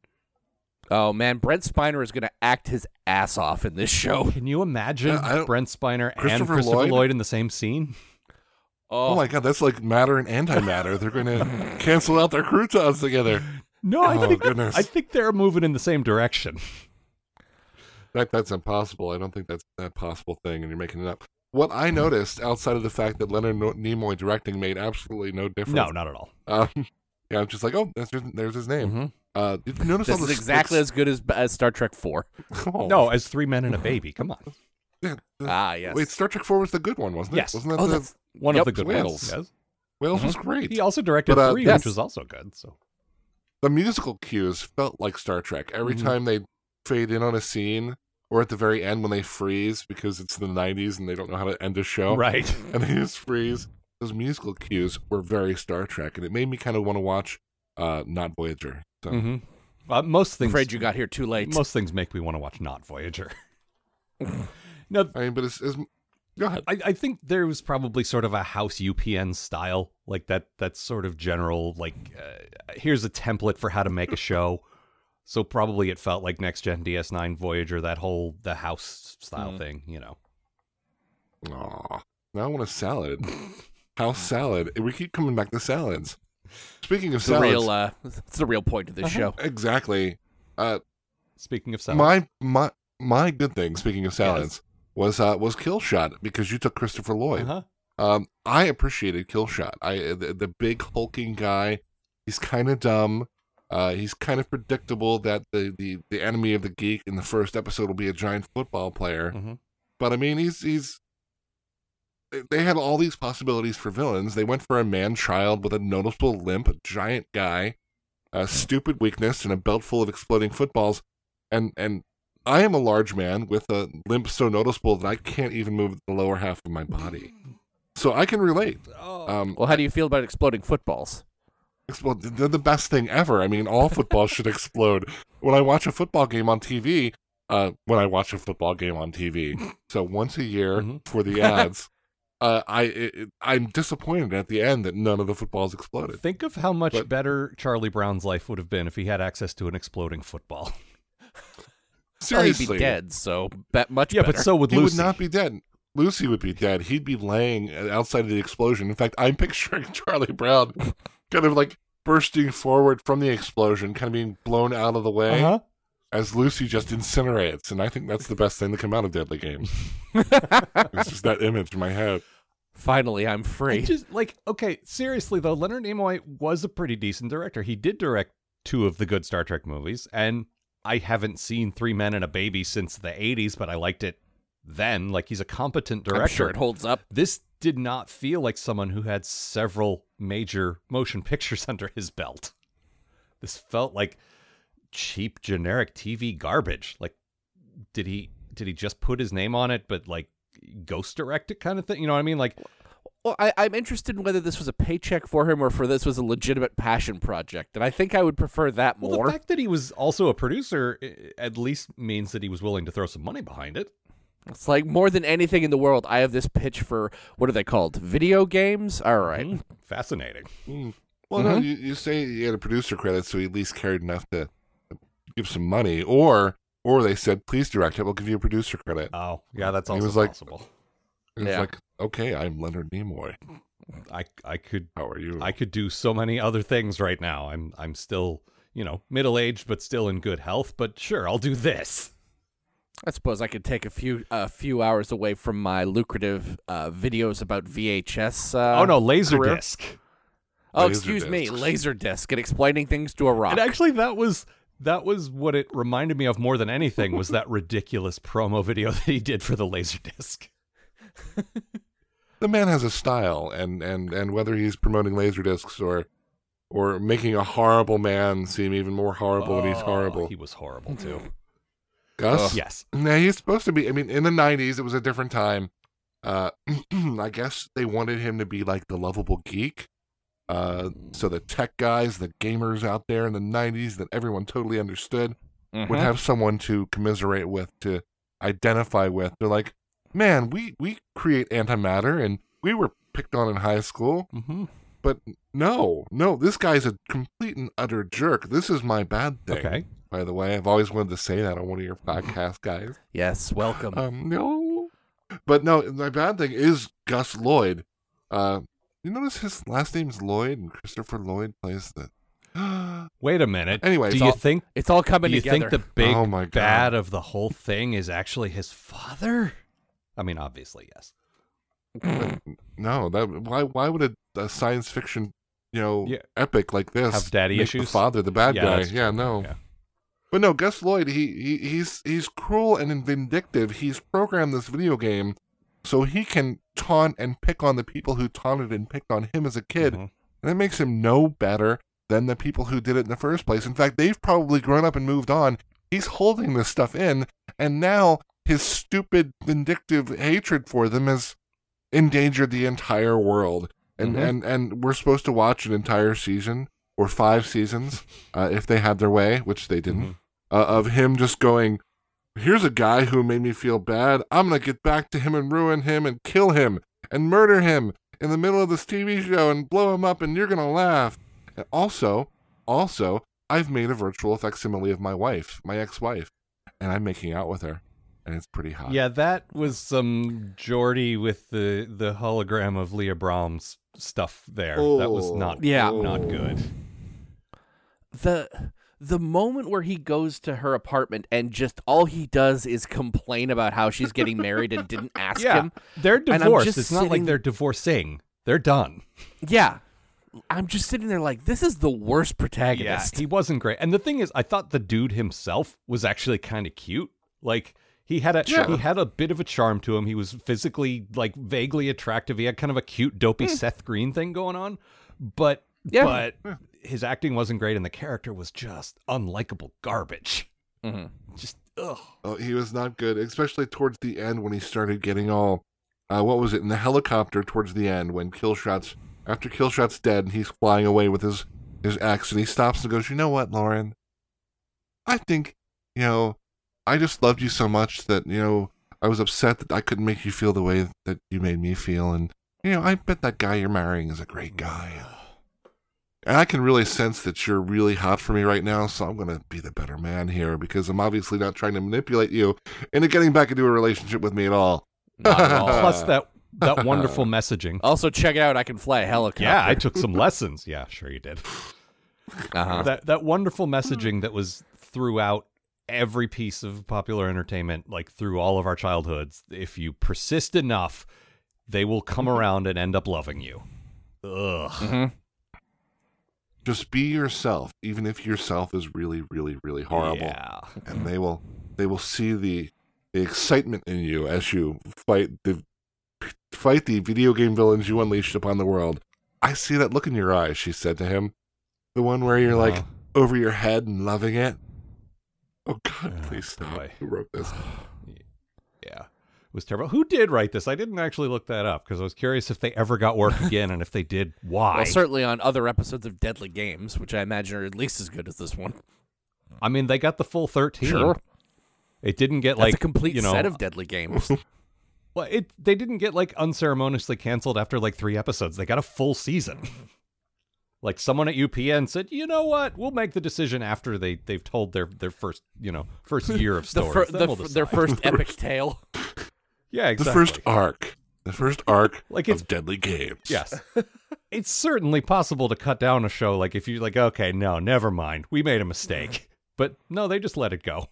Oh man, Brent Spiner is going to act his ass off in this show. Can you imagine Yeah, I Brent Spiner and Christopher Christopher Lloyd? Lloyd? in the same scene? Oh, Oh my god, that's like matter and antimatter. They're going <laughs> to cancel out their croutons together. No, I Oh, think goodness. I think they're moving in the same direction. That that's impossible. I don't think that's a possible thing, and you're making it up. What I noticed, outside of the fact that Leonard No- Nimoy directing made absolutely no difference. No, not at all. Um, <laughs> yeah, I'm just like, oh, that's, there's his name. Mhm. Uh, did you notice this all is the exactly splits? as good as, as Star Trek Four. <laughs> Oh. No, as three men and a baby. Come on. <laughs> Yeah. the- Ah, yes. Wait, Star Trek Four was the good one, wasn't it? Yes. Wasn't that oh, the that's One Yep. of the good Whales. ones. Yes. Whales Mhm. was great. He also directed But, uh, three, yes. which was also good. So the musical cues felt like Star Trek. Every Mhm. time they fade in on a scene, or at the very end when they freeze because it's the '90s and they don't know how to end a show, right. <laughs> and they just freeze. Those musical cues were very Star Trek, and it made me kind of want to watch, uh, not Voyager. So hmm Uh, most I'm things. afraid you got here too late. Most things make me want to watch not Voyager. <laughs> <laughs> no, I mean, but it's, it's go ahead. I, I think there was probably sort of a house UPN style, like that. That sort of general. Like, uh, here's a template for how to make a show. So probably it felt like next gen DS9 Voyager, that whole the house style Mhm. thing, you know. Aw, now I want a salad. <laughs> House salad. We keep coming back to salads. Speaking of it's the salads, real. Uh, <laughs> it's the real point of this Uh-huh. show. exactly. Uh, Speaking of salad, my my my good thing. Speaking of salads, was uh was Kill Shot because you took Christopher Lloyd. uh-huh. Um, I appreciated Killshot. I the, the big hulking guy. He's kind of dumb. Uh, he's kind of predictable that the, the the enemy of the geek in the first episode will be a giant football player. Mhm. But I mean, he's he's. They- had all these possibilities for villains. They went for a man child with a noticeable limp, a giant guy, a stupid weakness, and a belt full of exploding footballs. And and I am a large man with a limp so noticeable that I can't even move the lower half of my body. So I can relate. Um, Well, how do you feel about exploding footballs? explode. They're the best thing ever. I mean, all footballs should explode. When I watch a football game on TV, uh, when I watch a football game on TV, so once a year Mhm. for the <laughs> ads, uh, I it, it- I'm disappointed at the end that none of the footballs exploded. Think of how much But- better Charlie Brown's life would have been if he had access to an exploding football. <laughs> Well, he'd Seriously, be dead, so bet much yeah, better. but so would he Lucy. would not be dead. Lucy would be dead. He'd be laying outside of the explosion. In fact, I'm <laughs> picturing Charlie Brown kind of like bursting forward from the explosion, kind of being blown out of the way. Uh-huh. As Lucy just incinerates, and I think that's the best thing to come out of Deadly Games. <laughs> it's just that image in my head. Finally, I'm I free. just like okay, seriously though, Leonard Nimoy was a pretty decent director. He did direct two of the good Star Trek movies, and I haven't seen Three Men and a Baby since the '80s, but I liked it then. Like he's a competent I'm director. sure it holds up. this did not feel like someone who had several major motion <laughs> pictures under his belt. This felt like cheap generic TV garbage. Like did he did he just put his name on it but like ghost direct it kind of thing? You know what I mean? Like Well, I, I'm interested in whether this was a paycheck for him or for this was a legitimate passion project, and I think I would prefer that well, more. the fact that he was also a producer at least means that he was willing to throw some money behind it. It's like more than anything in the world, I have this pitch for what are they called? Video games. All right. Mm, fascinating. Mm. Well, no, Mhm. you, you say he had a producer credit, so he at least cared enough to give some money, or or they said, "Please direct it. We'll give you a producer credit." Oh, yeah, that's He also was like- possible. And it's Yeah. like, okay, I'm Leonard Nimoy. I I could How are you? I could do so many other things right now. I'm I'm still, you know, middle-aged but still in good health, but sure, I'll do this. I suppose I could take a few a few hours away from my lucrative uh, videos about VHS. Uh, oh no, laser career? disc. Oh, Laser excuse me, discs. laser disc and explaining things to a rock. And actually that was that was what it reminded me of more than anything was that ridiculous promo video <laughs> that he did for the Laserdisc. <laughs> the man has a style, and and and whether he's promoting laser discs or or making a horrible man seem even more horrible when he's Oh, horrible. He was horrible too. Gus, yes. Now he's supposed to be. I mean, in the '90s, it was a different time. Uh, <clears throat> I guess they wanted him to be like the lovable geek. Uh, so the tech guys, the gamers out there in the '90s that everyone totally understood Mhm. would have someone to commiserate with, to identify with. They're like, man, we we create antimatter, and we were picked on in high school, Mm-hmm. but no, no, this guy's a complete and utter jerk. This is my bad thing. Okay. By the way, I've always wanted to say that on one of your podcast guys. yes, welcome. Um, no, but no, my bad thing is Gus Lloyd. Uh, you notice his last name's Lloyd, and Christopher Lloyd plays the. <gasps> Wait a minute. Anyway, do you all- think it's all coming do you together. think the big Oh my God. bad of the whole thing is actually his father? I mean, obviously, yes. <laughs> no, that why why would a, a science fiction, you know, Yeah. epic like this Have daddy make issues? The father, the bad Yeah, guy. Yeah, no. Yeah. But no, Gus Lloyd, he, he he's he's cruel and vindictive. He's programmed this video game so he can taunt and pick on the people who taunted and picked on him as a kid. Mhm. And it makes him no better than the people who did it in the first place. In fact, they've probably grown up and moved on. He's holding this stuff in, and now his stupid, vindictive hatred for them has endangered the entire world. And Mhm. and and we're supposed to watch an entire season or five seasons, <laughs> uh, if they had their way, which they didn't, uh, of him just going. Here's a guy who made me feel bad. I'm gonna get back to him and ruin him and kill him and murder him in the middle of this TV show and blow him up, and you're gonna laugh. And also, also, I've made a virtual facsimile of my wife, my ex-wife, and I'm making out with her, and it's pretty hot. Yeah, that was some Geordi with the the hologram of Leah Brahms stuff there. that was not Yeah. not good. the the moment where he goes to her apartment and just all he does is complain about how she's getting married and didn't <laughs> ask Yeah, him. they're divorced. It's not like they're divorcing. They're done. Yeah. I'm just sitting there like this is the worst protagonist. Yeah, he wasn't great. And the thing is, I thought the dude himself was actually kind of cute. Like he had a Yeah. he had a bit of a charm to him. He was physically like vaguely attractive. He had kind of a cute, dopey hmm. Seth Green thing going on. But Yeah. but his acting wasn't great, and the character was just unlikable garbage. Mhm. Just ugh. Oh, he was not good, especially towards the end when he started getting all, uh, what was it, in the helicopter towards the end when Killshot's, after Killshot's dead and he's flying away with his, his axe, and he stops and goes, you know what, Lauren? I think, you know, I just loved you so much that, you know, I was upset that I couldn't make you feel the way that you made me feel. And, you know, I bet that guy you're marrying is a great guy. And I can really sense that you're really hot for me right now, so I'm going to be the better man here because I'm obviously not trying to manipulate you into getting back into a relationship with me at all. Not at all. <laughs> Plus that that <laughs> wonderful messaging. also check it out, I can fly a helicopter. Yeah, I took some <laughs> lessons. Yeah, sure you did. uh-huh. that that wonderful messaging that was throughout every piece of popular entertainment like through all of our childhoods if you persist enough they will come around and end up loving you ugh Mhm. Just be yourself, even if yourself is really, really, really horrible. yeah And they will they will see the the excitement in you as you fight the fight the video game villains you unleashed upon the world. I see that look in your eyes, she said to him. The one where you're like Uh, over your head and loving it. Oh God, Oh, please stop. boy. Who wrote this? <sighs> was terrible who did write this i didn't actually look that up because i was curious if they ever got work <laughs> again and if they did why Well, certainly on other episodes of Deadly Games, which I imagine are at least as good as this one. i mean they got the full 13 Sure. it didn't get That's like a complete you know set of Deadly Games. <laughs> Well, it they didn't get like unceremoniously canceled after like three episodes. They got a full season. <laughs> like someone at UPN said, you know what? We'll make the decision after they they've told their their first you know first year of the stories. fir- Then the, we'll their first epic tale. Yeah, exactly. The first arc. The first arc Like it's- of Deadly Games. yes. <laughs> it's certainly possible to cut down a show like if you're like okay, no, never mind. We made a mistake. But no, they just let it go.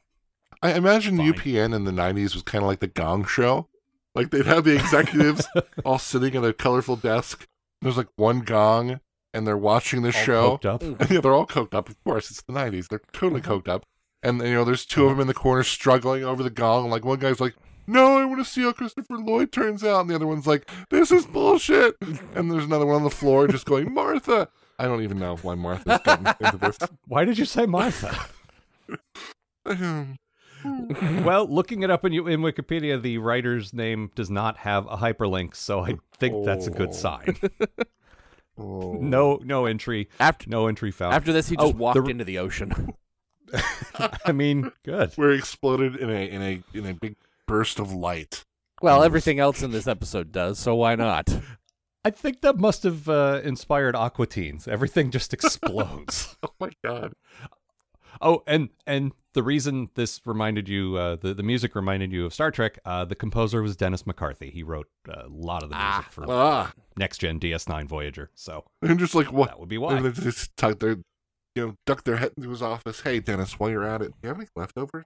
I imagine Fine. UPN in the '90s was kind of like the Gong Show. Like they'd have the executives <laughs> all sitting at a colorful desk. There's like one gong, and they're watching the show. coked up. And <laughs> yeah, they're all coked up. Of course, it's the '90s. They're totally mm-hmm. coked up. And you know, there's two of mm-hmm. them in the corner struggling over the gong. Like one guy's like, "No, I want to see how Christopher Lloyd turns out," and the other one's like, "This is bullshit." And there's another one on the floor just going, "Martha." I don't even know why Martha's gotten <laughs> into this. Why did you say Martha? <laughs> well, looking it up in, in Wikipedia, the writer's name does not have a hyperlink, so I think that's a good Oh. sign. <laughs> Oh. no, no entry, After no entry found. after this, he oh, just Oh, walked the- into the ocean. I mean, good. where he exploded in a in a in a big burst of light. Well, everything else in this episode does, so why not? I think that must have uh, inspired Aqua Teens. Everything just explodes. <laughs> Oh my god! oh, and and the reason this reminded you, uh, the the music reminded you of Star Trek. Uh, the composer was Dennis McCarthy. He wrote uh, a lot of the music Ah. for Ah, Next Gen DS9 Voyager. So and just like what? that would be And why. they just tuck their, you know, duck their head into his office. Hey, Dennis, while you're at it, do you have any leftovers?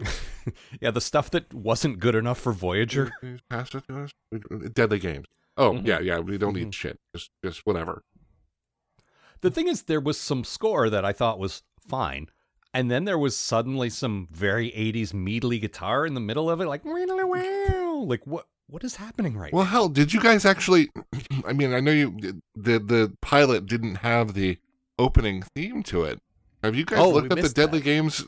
<laughs> <laughs> Yeah, the stuff that wasn't good enough for Voyager. Pass it to us? Deadly games. Oh Mm-hmm. Mhm. yeah, yeah. We don't need Mhm. shit. Just just whatever. The thing is, there was some score that I thought was fine. and then there was suddenly some very 80s meadly guitar in the middle of it, like <laughs> like what what is happening right now? Well, now? hell, did you guys actually? <clears throat> I mean, I know you the the pilot didn't have the opening theme to it. Have you guys Oh, looked we up the Deadly that. Games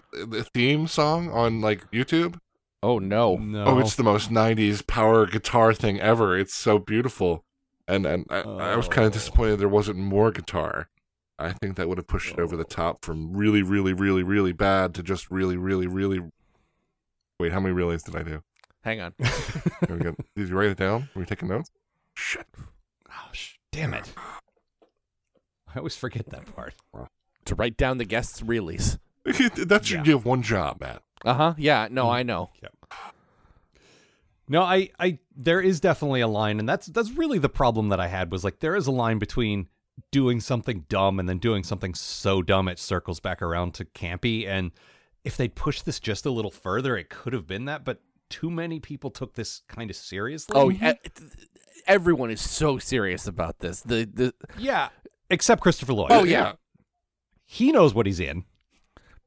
theme song on like YouTube? Oh no. No. Oh, it's the most '90s power guitar thing ever. It's so beautiful, and and I, I was kind Oh. of disappointed there wasn't more guitar. I think that would have pushed it over the top from really, really, really, really bad to just really, really, really. Wait, how many reallys did I do? Hang on. <laughs> We go. Did you write it down? Were you taking notes? Shit. Oh, sh- damn it. I always forget that part. To write down the guests' reallys. <laughs> That's Yeah. you have one job, Matt. Uh huh. Yeah. No, I know. Yeah. No, I, I, there is definitely a line, and that's that's really the problem that I had was like there is a line between doing something dumb and then doing something so dumb it circles back around to campy. And if they'd pushed this just a little further, it could have been that. But too many people took this kind of seriously. Oh, yeah. Everyone is so serious about this. The the yeah, except Christopher Lloyd. Oh, yeah. He knows what he's in.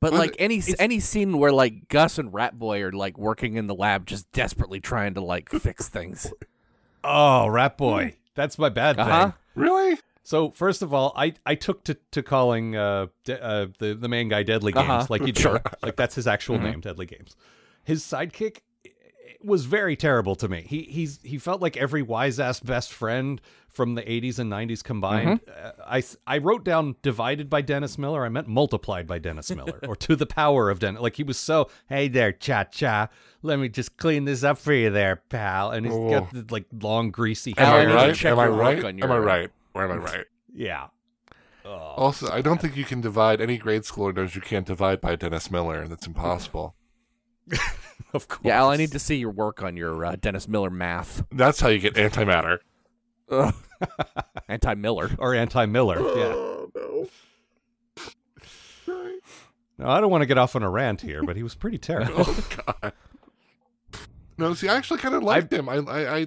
but Well, like any any scene where like Gus and Ratboy are like working in the lab, just desperately trying to like fix things. <laughs> Oh, Ratboy, that's my bad Uh-huh. thing. Really? So first of all, I, I took to, to calling uh, de- uh the the main guy Deadly Games Uh-huh. like you <laughs> do, Sure. like that's his actual name, Deadly Games. His sidekick was very terrible to me. He he's he felt like every wise ass best friend from the 80s and 90s combined. Uh, I I wrote down divided by Dennis Miller. I meant multiplied by Dennis Miller or to the power of Dennis. Like he was so hey there cha cha. Let me just clean this up for you there, pal. And he's got Oh. the, like long greasy Am hair. I right? Am I right? on Am I right? Or am I right? Yeah. Oh. Also, I don't think you can divide any grade schooler knows you can't divide by Dennis Miller. That's impossible. <laughs> Of course. Yeah, Al, I need to see your work on your uh, Dennis Miller math. That's how you get antimatter. <laughs> Anti Miller. or anti Miller. Yeah. Oh, no. No, I don't want to get off on a rant here, but he was pretty <laughs> terrible. Oh God. No, see, I actually kind of liked him. I, I, I,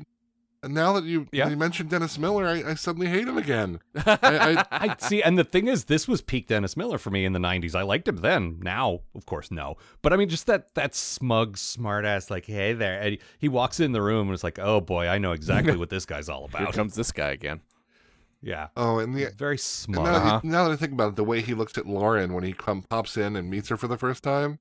now that you, Yeah. you mentioned Dennis Miller, I, I suddenly hate him again. <laughs> I, I see, and the thing is, this was peak Dennis Miller for me in the '90s. I liked him then. Now, of course, no. But I mean, just that that smug, smartass, like, hey there. And he, he walks in the room and it's like, oh boy, I know exactly <laughs> what this guy's all about." Here comes this guy again. Yeah, oh, and the very and smug. now, Uh-huh. now that I think about it, the way he looks at Lauren when he come pops in and meets her for the first time,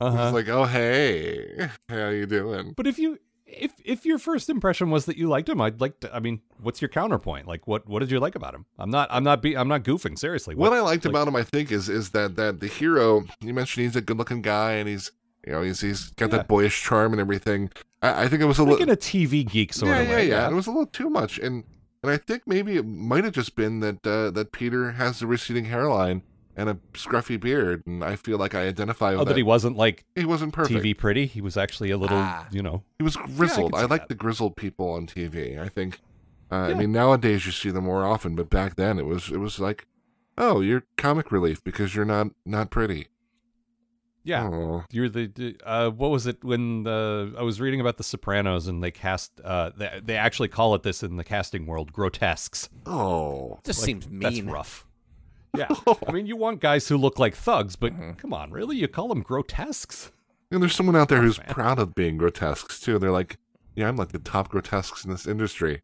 Uh-huh. he's like, "Oh, hey, how you doing?" But if you if if your first impression was that you liked him, I'd like to. I mean, what's your counterpoint? Like, what what did you like about him? I'm not I'm not be I'm not goofing. Seriously, What I liked like- about him, I think, is is that that the hero you mentioned he's a good looking guy and he's you know he's he's got Yeah. that boyish charm and everything. I, I think it was a like little in a TV geek sort yeah, of yeah, way. yeah, It was a little too much, and and I think maybe it might have just been that uh, that Peter has the receding hairline and a scruffy beard, and I feel like I identify with Oh, that. that he wasn't like He wasn't perfect. TV pretty. He was actually a little, Ah. you know. He was grizzled. see I, like the grizzled people on TV. I think. Uh, I mean, nowadays you see them more often, but back then it was it was like, oh, you're comic relief because you're not not pretty. Yeah, Oh. you're the. the- Uh, what was it when the I was reading about the Sopranos and they cast? Uh, they, they actually call it this in the casting world, grotesques. Oh. Just Like, seems That's mean. rough. Yeah, <laughs> I mean, you want guys who look like thugs, but Mm-hmm. come on, really? You call them grotesques? And there's someone out there who's man. proud of being grotesques too. They're like, yeah, I'm like the top grotesques in this industry.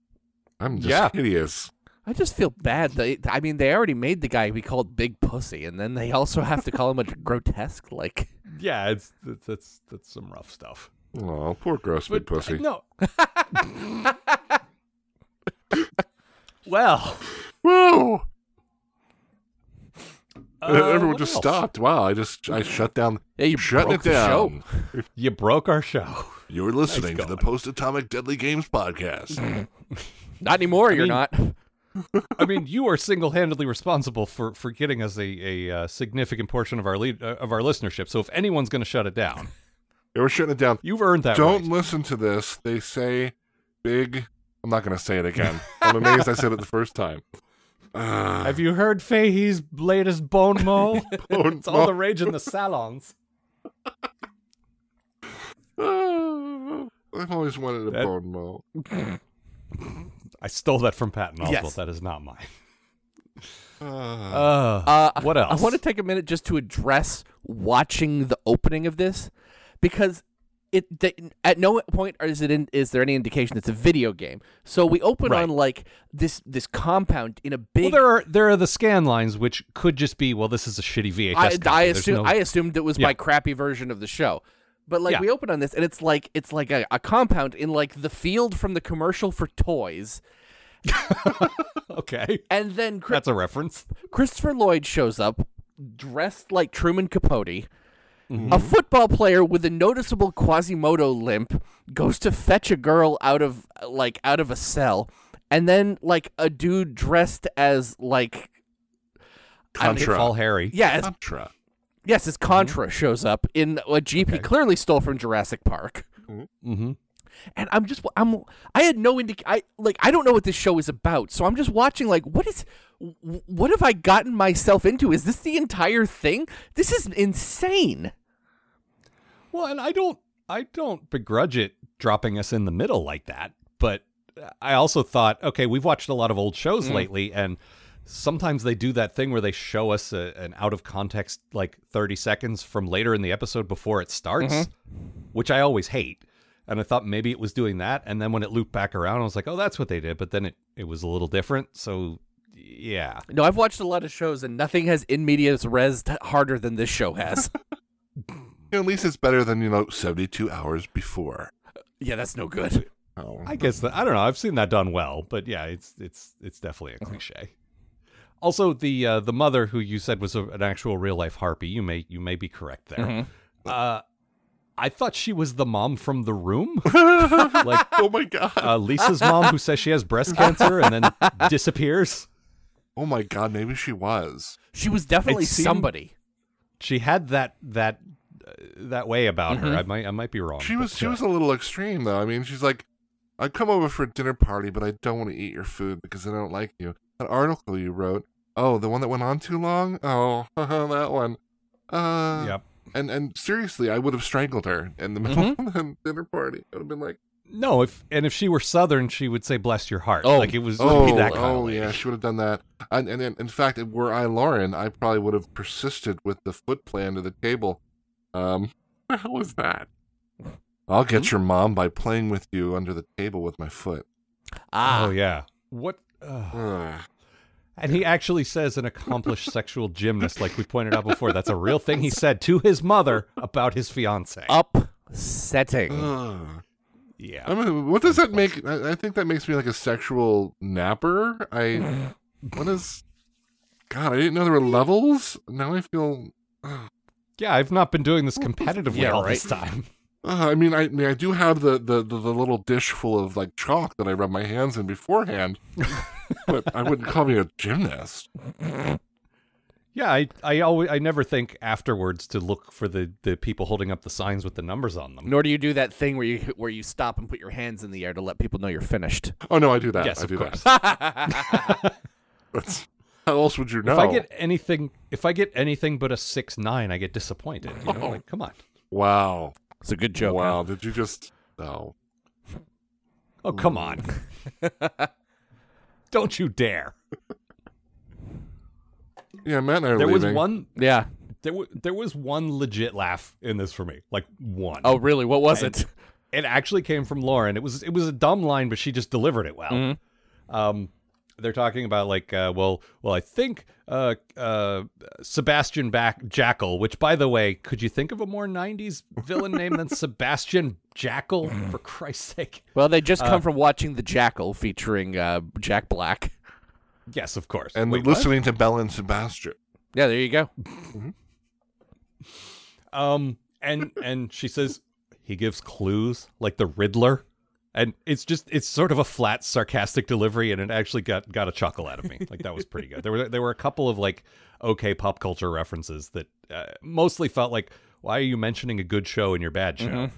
I'm just Yeah. hideous. I just feel bad. They, I mean, they already made the guy be called Big Pussy, and then they also have to call him a grotesque. Like, <laughs> Yeah, it's that's that's, that's some rough stuff. Oh, poor gross big pussy. no. <laughs> well, Whoa! Uh, Everyone just else? stopped. Wow, I just I shut down. yeah, you shutting broke it the show. down. You broke our show. You're listening to the. Post Atomic Deadly Games podcast. <laughs> Not anymore. you're mean- not. <laughs> I mean, you are single-handedly responsible for for getting us a a uh, significant portion of our lead uh, of our listenership. So if anyone's going to shut it down, Yeah, we're shutting it down. you've earned that. Don't right. listen to this. They say big. I'm not going to say it again. <laughs> I'm amazed I said it the first time. Uh, Have you heard Fahey's latest bone mo? <laughs> bone <laughs> it's all the rage in the <laughs> salons. Uh, I've always wanted a That- bone mo. I stole that from Patton Oswalt. Yes. That is not mine. Uh, Uh, Uh, what else? I want to take a minute just to address watching the opening of this because it they, at no point is it in, is there any indication it's a video game. So we open Right. on like this this compound in a big. well, there are there are the scan lines, which could just be well, this is a shitty VHS. I. I assume no- I assumed it was Yeah. my crappy version of the show. But like Yeah. we open on this and it's like it's like a, a compound in like the field from the commercial for toys. <laughs> okay, And then Chris, that's a reference. Christopher Lloyd shows up dressed like Truman Capote. Mm-hmm. A football player with a noticeable Quasimodo limp goes to fetch a girl out of like out of a cell, and then like a dude dressed as like I don't- Contra. Fall Harry. yeah, as, Contra. yes, as Contra shows up in a jeep he clearly stole from Jurassic Park. Mm-hmm. And I'm just I'm I had no indic I like I don't know what this show is about, so I'm just watching like what is what have I gotten myself into? Is this the entire thing? This is insane. Well, and I don't I don't begrudge it dropping us in the middle like that, but I also thought, okay, we've watched a lot of old shows Mm. lately and sometimes they do that thing where they show us a, an out of context like 30 seconds from later in the episode before it starts, Mm-hmm. which I always hate. And I thought maybe it was doing that and then when it looped back around I was like, "Oh, that's what they did." But then it it was a little different. So yeah. No, I've watched a lot of shows and nothing has in medias res t- harder than this show has. <laughs> Yeah, at least it's better than, you know, 72 hours before. yeah, that's no good. Oh. I guess that I don't know. I've seen that done well, but yeah, it's it's it's definitely a cliche. Also, the uh, the mother who you said was a, an actual real life harpy. You may you may be correct there. Uh, I thought she was the mom from the room, <laughs> like oh my god. uh, Lisa's mom, who says she has breast cancer and then <laughs> disappears. oh my god, maybe she was. She was definitely seemed- somebody. She had that that that way about her. I might I might be wrong. She was she uh, was a little extreme though. I mean, she's like, I'd come over for a dinner party, but I don't want to eat your food because I don't like you. That article you wrote. Oh, the one that went on too long? Oh, <laughs> that one. Uh Yep. and and seriously, I would have strangled her in the <laughs> middle of the dinner party. I would have been like, No, if and if she were Southern, she would say "bless your heart." Oh. like it was Oh, be that kind oh yeah, she would have done that. And, and, and in fact, were I Lauren, I probably would have persisted with the foot plan under the table. Um, what the hell was that? I'll get Hmm? your mom by playing with you under the table with my foot. Ah, Oh yeah. What? Uh, Ugh. and he actually says an accomplished sexual gymnast, like we pointed out before. That's a real thing he said to his mother about his fiance. upsetting. Ugh. yeah. I mean, what does that make? I, I think that makes me like a sexual napper. I what is? God, I didn't know there were levels. Now I feel. Yeah, I've not been doing this competitively Yeah, all right. this time. <laughs> Uh, I mean, I, I mean, I do have the, the, the, the little dish full of like chalk that I rub my hands in beforehand, <laughs> but I wouldn't call me a gymnast. Yeah, I, I always I never think afterwards to look for the, the people holding up the signs with the numbers on them. Nor do you do that thing where you where you stop and put your hands in the air to let people know you're finished. Oh no, I do that. Yes, I of do course. that. <laughs> That's, <laughs> how else would you know? If I get anything if I get anything but a six nine, I get disappointed. You know, like come on. wow, It's a good joke. wow, did you just? Oh, Oh come on. <laughs> Don't you dare. yeah, Matt and I are There was one Yeah. there, w- there was one legit laugh in this for me. Like one. Oh, really? What was And it? It actually came from Lauren. It was it was a dumb line, but she just delivered it well. Mm-hmm. Um, they're talking about like, uh, well, well, I think uh, uh, Sebastian Back Jackal. Which, by the way, could you think of a more '90s villain name than <laughs> Sebastian Jackal? For Christ's sake! Well, they just come from watching The Jackal featuring uh, Jack Black. Yes, of course. and Wait, what? listening to Belle and Sebastian. Yeah, there you go. Um, and and she says he gives clues like the Riddler, and it's just it's sort of a flat, sarcastic delivery, and it actually got got a chuckle out of me. Like that was pretty good. There were there were a couple of like okay pop culture references that uh, mostly felt like why are you mentioning a good show in your bad show?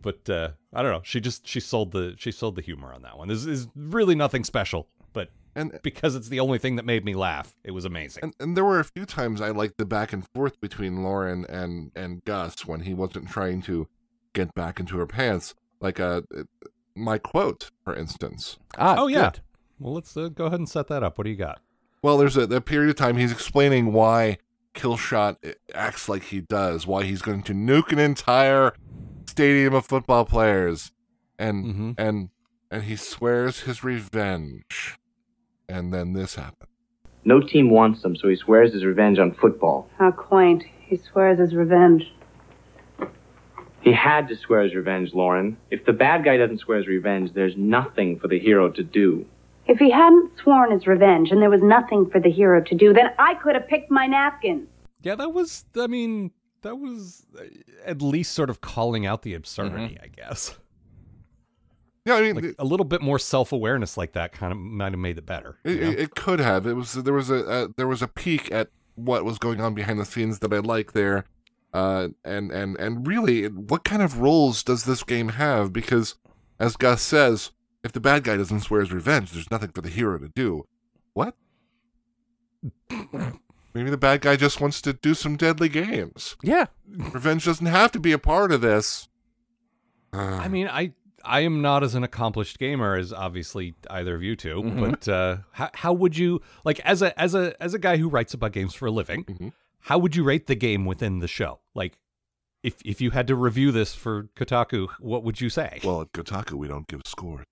But uh, I don't know. She just she sold the she sold the humor on that one. This is really nothing special, but And because it's the only thing that made me laugh, it was amazing. and, and there were a few times I liked the back and forth between Lauren and and Gus when he wasn't trying to get back into her pants. Like uh, my quote, for instance. Ah, oh yeah. good. Well, let's uh, go ahead and set that up. What do you got? Well, there's a, a period of time he's explaining why Killshot acts like he does, why he's going to nuke an entire stadium of football players, and Mhm. and and he swears his revenge, and then this happens. No team wants him, so he swears his revenge on football. How quaint. He swears his revenge. He had to swear his revenge, Lauren. If the bad guy doesn't swear his revenge, there's nothing for the hero to do. If he hadn't sworn his revenge and there was nothing for the hero to do, then I could have picked my napkins. Yeah, that was. I mean, that was uh, at least sort of calling out the absurdity, I guess. Yeah, I mean, Like it, a little bit more self awareness like that kind of might have made it better. you it, know? it could have. It was there was a, a there was a peek at what was going on behind the scenes that I like there, uh, and and and really, what kind of roles does this game have? Because as Gus says, if the bad guy doesn't swear his revenge, there's nothing for the hero to do. What? Maybe the bad guy just wants to do some deadly games. Yeah. Revenge doesn't have to be a part of this. I mean, I I am not as an accomplished gamer as obviously either of you 2 but uh, how how would you like as a as a as a guy who writes about games for a living? Mhm. How would you rate the game within the show? Like, if if you had to review this for Kotaku, what would you say? well, at Kotaku, we don't give scores.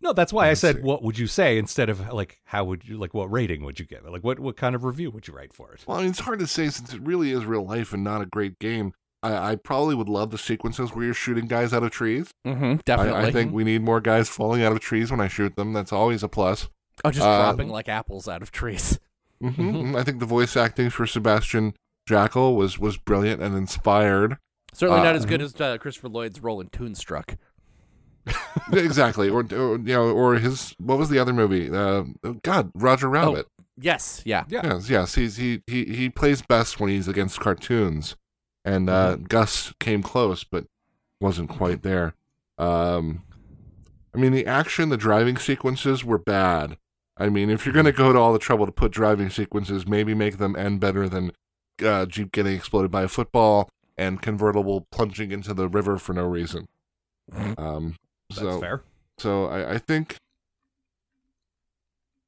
no, that's why I let's said see. what would you say instead of like how would you like what rating would you give it? Like what what kind of review would you write for it? Well, I mean, it's hard to say since it really is real life and not a great game. I, I probably would love the sequences where you're shooting guys out of trees. Mm-hmm. Definitely. I, I think we need more guys falling out of trees when I shoot them. That's always a plus. oh, just uh, dropping like apples out of trees. <laughs> hmm I think the voice acting for Sebastian Jackal was was brilliant and inspired. Certainly Uh, not as good as uh, Christopher Lloyd's role in Toonstruck. <laughs> exactly, or, or you know, or his what was the other movie? Uh, God, Roger Rabbit. Yes. Yeah. Yeah. Yes, yes, he's he he he plays best when he's against cartoons, and uh, Gus came close but wasn't quite there. Um, I mean, the action, the driving sequences were bad. I mean, if you're gonna go to all the trouble to put driving sequences, maybe make them end better than uh, Jeep getting exploded by a football and convertible plunging into the river for no reason. Um, That's so fair. so I, I think.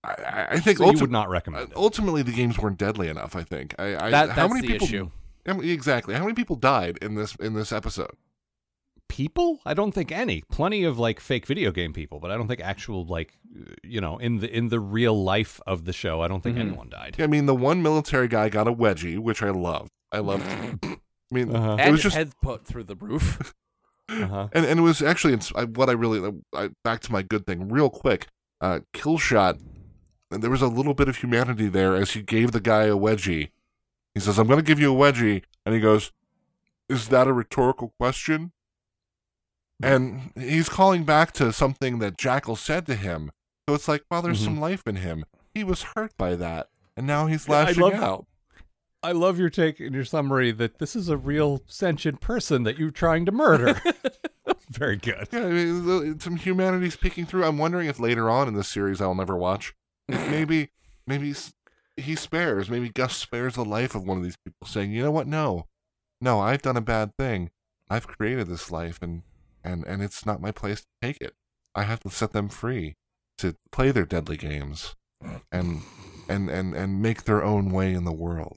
I- I, think So you would not uh, recommend it. ultimately the games weren't deadly enough. I think. I, I That- how that's many the people? issue. exactly. How many people died in this in this episode? People i don't think any plenty of like fake video game people but i don't think actual like uh, you know in the in the real life of the show i don't think Mhm. anyone died I mean, the one military guy got a wedgie, which I love. I love. <coughs> I mean, Uh-huh. it was his just head put through the roof. <laughs> uh-huh. and, and it was actually it's, I, what I really I, back to my good thing real quick. Uh, kill shot And there was a little bit of humanity there as he gave the guy a wedgie. He says, "I'm going to give you a wedgie," and he goes, "Is that a rhetorical question?" And he's calling back to something that Jackal said to him. So it's like, well, there's Mhm. some life in him. He was hurt by that, and now he's Yeah, I lashing love- out. i love your take in your summary that this is a real sentient person that you're trying to murder <laughs> <laughs> very good Yeah, I mean, some humanity's peeking through. I'm wondering if later on in this series I'll never watch, <laughs> maybe maybe he spares, maybe Gus spares the life of one of these people, saying, you know what, no, no, I've done a bad thing. I've created this life, and and and it's not my place to take it. I have to set them free to play their deadly games, and and and and make their own way in the world.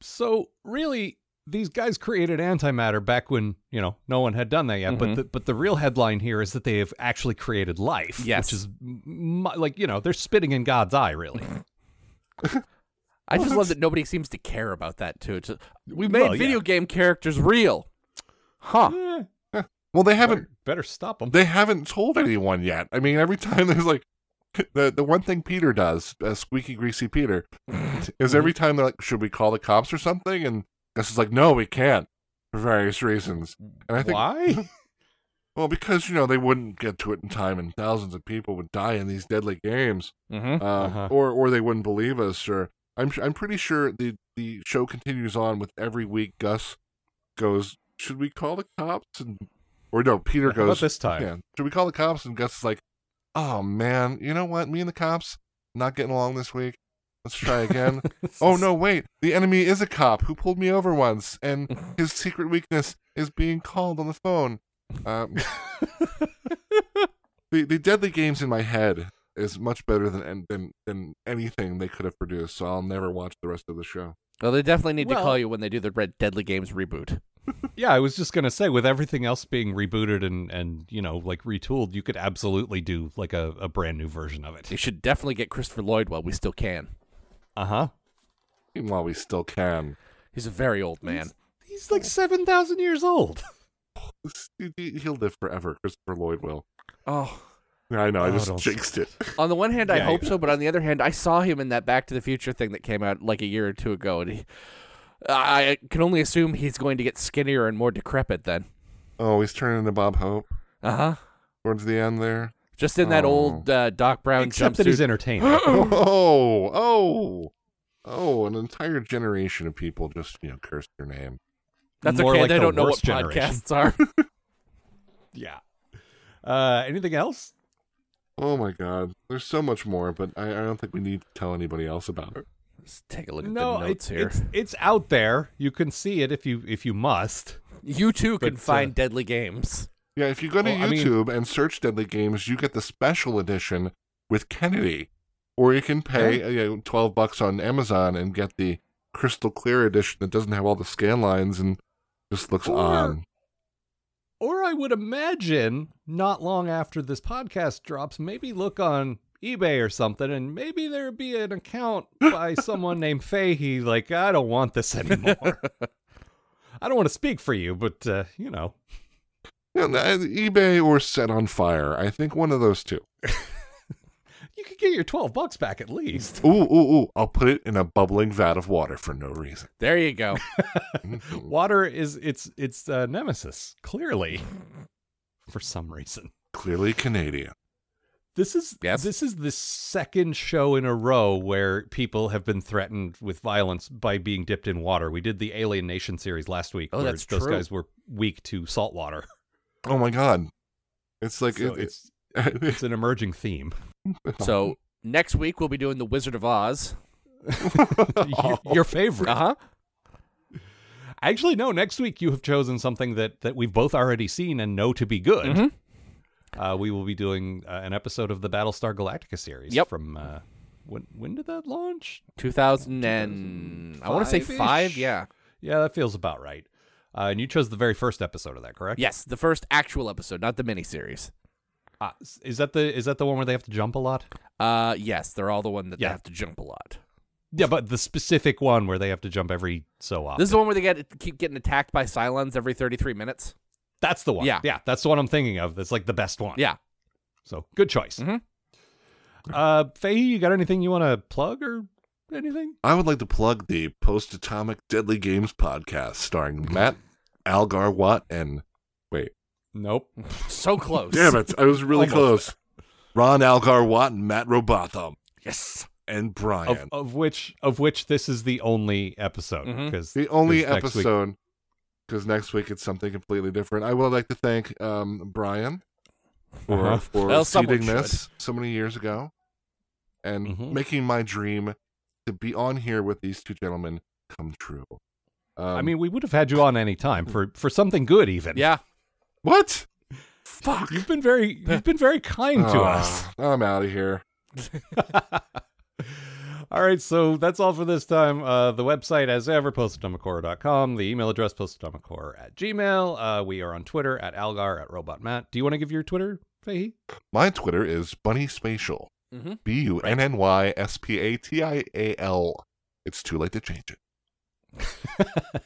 so really these guys created antimatter back when you know no one had done that yet Mhm. but the, but the real headline here is that they have actually created life Yes. which is m- m- like you know they're spitting in god's eye really <laughs> I just love that nobody seems to care about that too. It's just, we made Well, yeah. video game characters real, huh? Eh, Well, they haven't better, better stop them they haven't told anyone yet. I mean, every time <laughs> there's like the the one thing Peter does, uh, squeaky greasy Peter, <laughs> is every time they're like, "Should we call the cops or something?" And Gus is like, "No, we can't for various reasons." And I think, why <laughs> well, because you know they wouldn't get to it in time, and thousands of people would die in these deadly games, Mm-hmm. uh, Uh-huh. or or they wouldn't believe us. Or I'm I'm pretty sure the the show continues on with every week. Gus goes, "Should we call the cops?" And or no, Peter How about goes, this time? yeah. Should we call the cops? And Gus is like, oh man, you know what? Me and the cops not getting along this week. Let's try again. <laughs> oh no, wait. The enemy is a cop who pulled me over once, and <laughs> his secret weakness is being called on the phone. Um, <laughs> the the deadly games in my head is much better than than than anything they could have produced. So I'll never watch the rest of the show. Well, they definitely need to call you when they do the Red Deadly Games reboot. Yeah, I was just gonna say, with everything else being rebooted and and you know like retooled, you could absolutely do like a, a brand new version of it. You should definitely get Christopher Lloyd while we still can. Uh huh. While we still can, He's a very old man. He's like seven thousand years old. He- he- he'll live forever. Christopher Lloyd will. Oh. I know. I Oh, just don't- jinxed it. On the one hand, I Yeah, hope yeah. so, but on the other hand, I saw him in that Back to the Future thing that came out like a year or two ago, and he, I can only assume he's going to get skinnier and more decrepit then. Oh, he's turning into Bob Hope Uh huh. towards the end there. Just in that Oh. old uh, Doc Brown Except jumpsuit. that he's entertaining. <gasps> Oh, oh, oh! An entire generation of people just you know cursed your name. That's More okay. like they the don't know what generation. podcasts are. <laughs> yeah. Uh, anything else? Oh my God! There's so much more, but I, I don't think we need to tell anybody else about it. Let's take a look at no, the notes it's, here. it's it's out there. You can see it if you if you must. You too can But, uh, find Deadly Games. Yeah, if you go to Well, I mean- YouTube and search Deadly Games, you get the special edition with Kennedy, or you can pay uh, you know, twelve bucks on Amazon and get the crystal clear edition that doesn't have all the scan lines and just looks Or- on. Or I would imagine not long after this podcast drops, maybe look on eBay or something, and maybe there'd be an account by someone named Fahey. Like, I don't want this anymore. <laughs> I don't want to speak for you, but uh, you know, Yeah, uh, eBay or Set on Fire. I think one of those two. <laughs> you could get your twelve bucks back at least. Ooh, ooh, ooh! I'll put it in a bubbling vat of water for no reason. There you go. Mhm. <laughs> Water is its its uh, nemesis, clearly, for some reason. Clearly Canadian. This is Yes? this is the second show in a row where people have been threatened with violence by being dipped in water. We did the Alien Nation series last week. Oh, where that's those true. guys were weak to salt water. Oh my God! It's like So it, it's it's it's an emerging theme. <laughs> So next week we'll be doing the Wizard of Oz. your, <laughs> your favorite. Uh huh. Actually, no. Next week you have chosen something that that we've both already seen and know to be good. Mhm. Uh, we will be doing uh, an episode of the Battlestar Galactica series. Yep. From uh, when when did that launch? 2000 and I want to say Five-ish? Yeah. Yeah, that feels about right. Uh, and you chose the very first episode of that, correct? Yes, the first actual episode, not the miniseries. Uh, is that the is that the one where they have to jump a lot? Uh, yes, they're all the one that Yeah. they have to jump a lot. Yeah, but the specific one where they have to jump every so often. This is the one where they get keep getting attacked by Cylons every 33 minutes. That's the one. Yeah. yeah, that's the one I'm thinking of. That's like the best one. Yeah. So good choice. Mm-hmm. Uh, Fahey, you got anything you want to plug or anything? I would like to plug the Post Atomic Deadly Games podcast starring Matt Algar Watt and wait, Nope. <laughs> So close. damn it, I was really Almost. close. Ron Algar Watt and Matt Robotham Yes. and Brian. Of, of which of which this is the only episode because the only next week- episode because next week it's something completely different. I would like to thank um, Brian for Uh-huh. for Well, seeding this so many years ago and Mhm. making my dream to be on here with these two gentlemen come true. Um, I mean, we would have had you on any time for for something good, even. Yeah. what? Fuck. You've been very you've <laughs> been very kind to us. Ah, I'm out of here. <laughs> all right, so that's all for this time. Uh, the website, as ever, postatomichorror.com. The email address, postatomichorror at gmail. Uh, we are on Twitter at Algar, at Robot Matt. Do you want to give your Twitter, Fahey? My Twitter is Bunny Spatial. Mm-hmm. B U N N Y S P A T I A L. It's too late to change it. <laughs>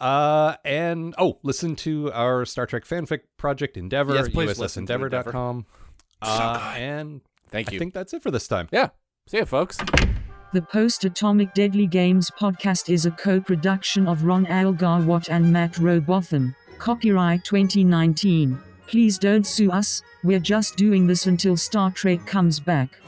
uh, and, oh, listen to our Star Trek fanfic project, Endeavor, Yes, please listen to USSendeavor.com. Uh, and Thank you. I think that's it for this time. yeah. See ya, folks. The Post Atomic Deadly Games podcast is a co production of Ron Algar Watt and Matt Robotham. Copyright 2019. Please don't sue us, we're just doing this until Star Trek comes back.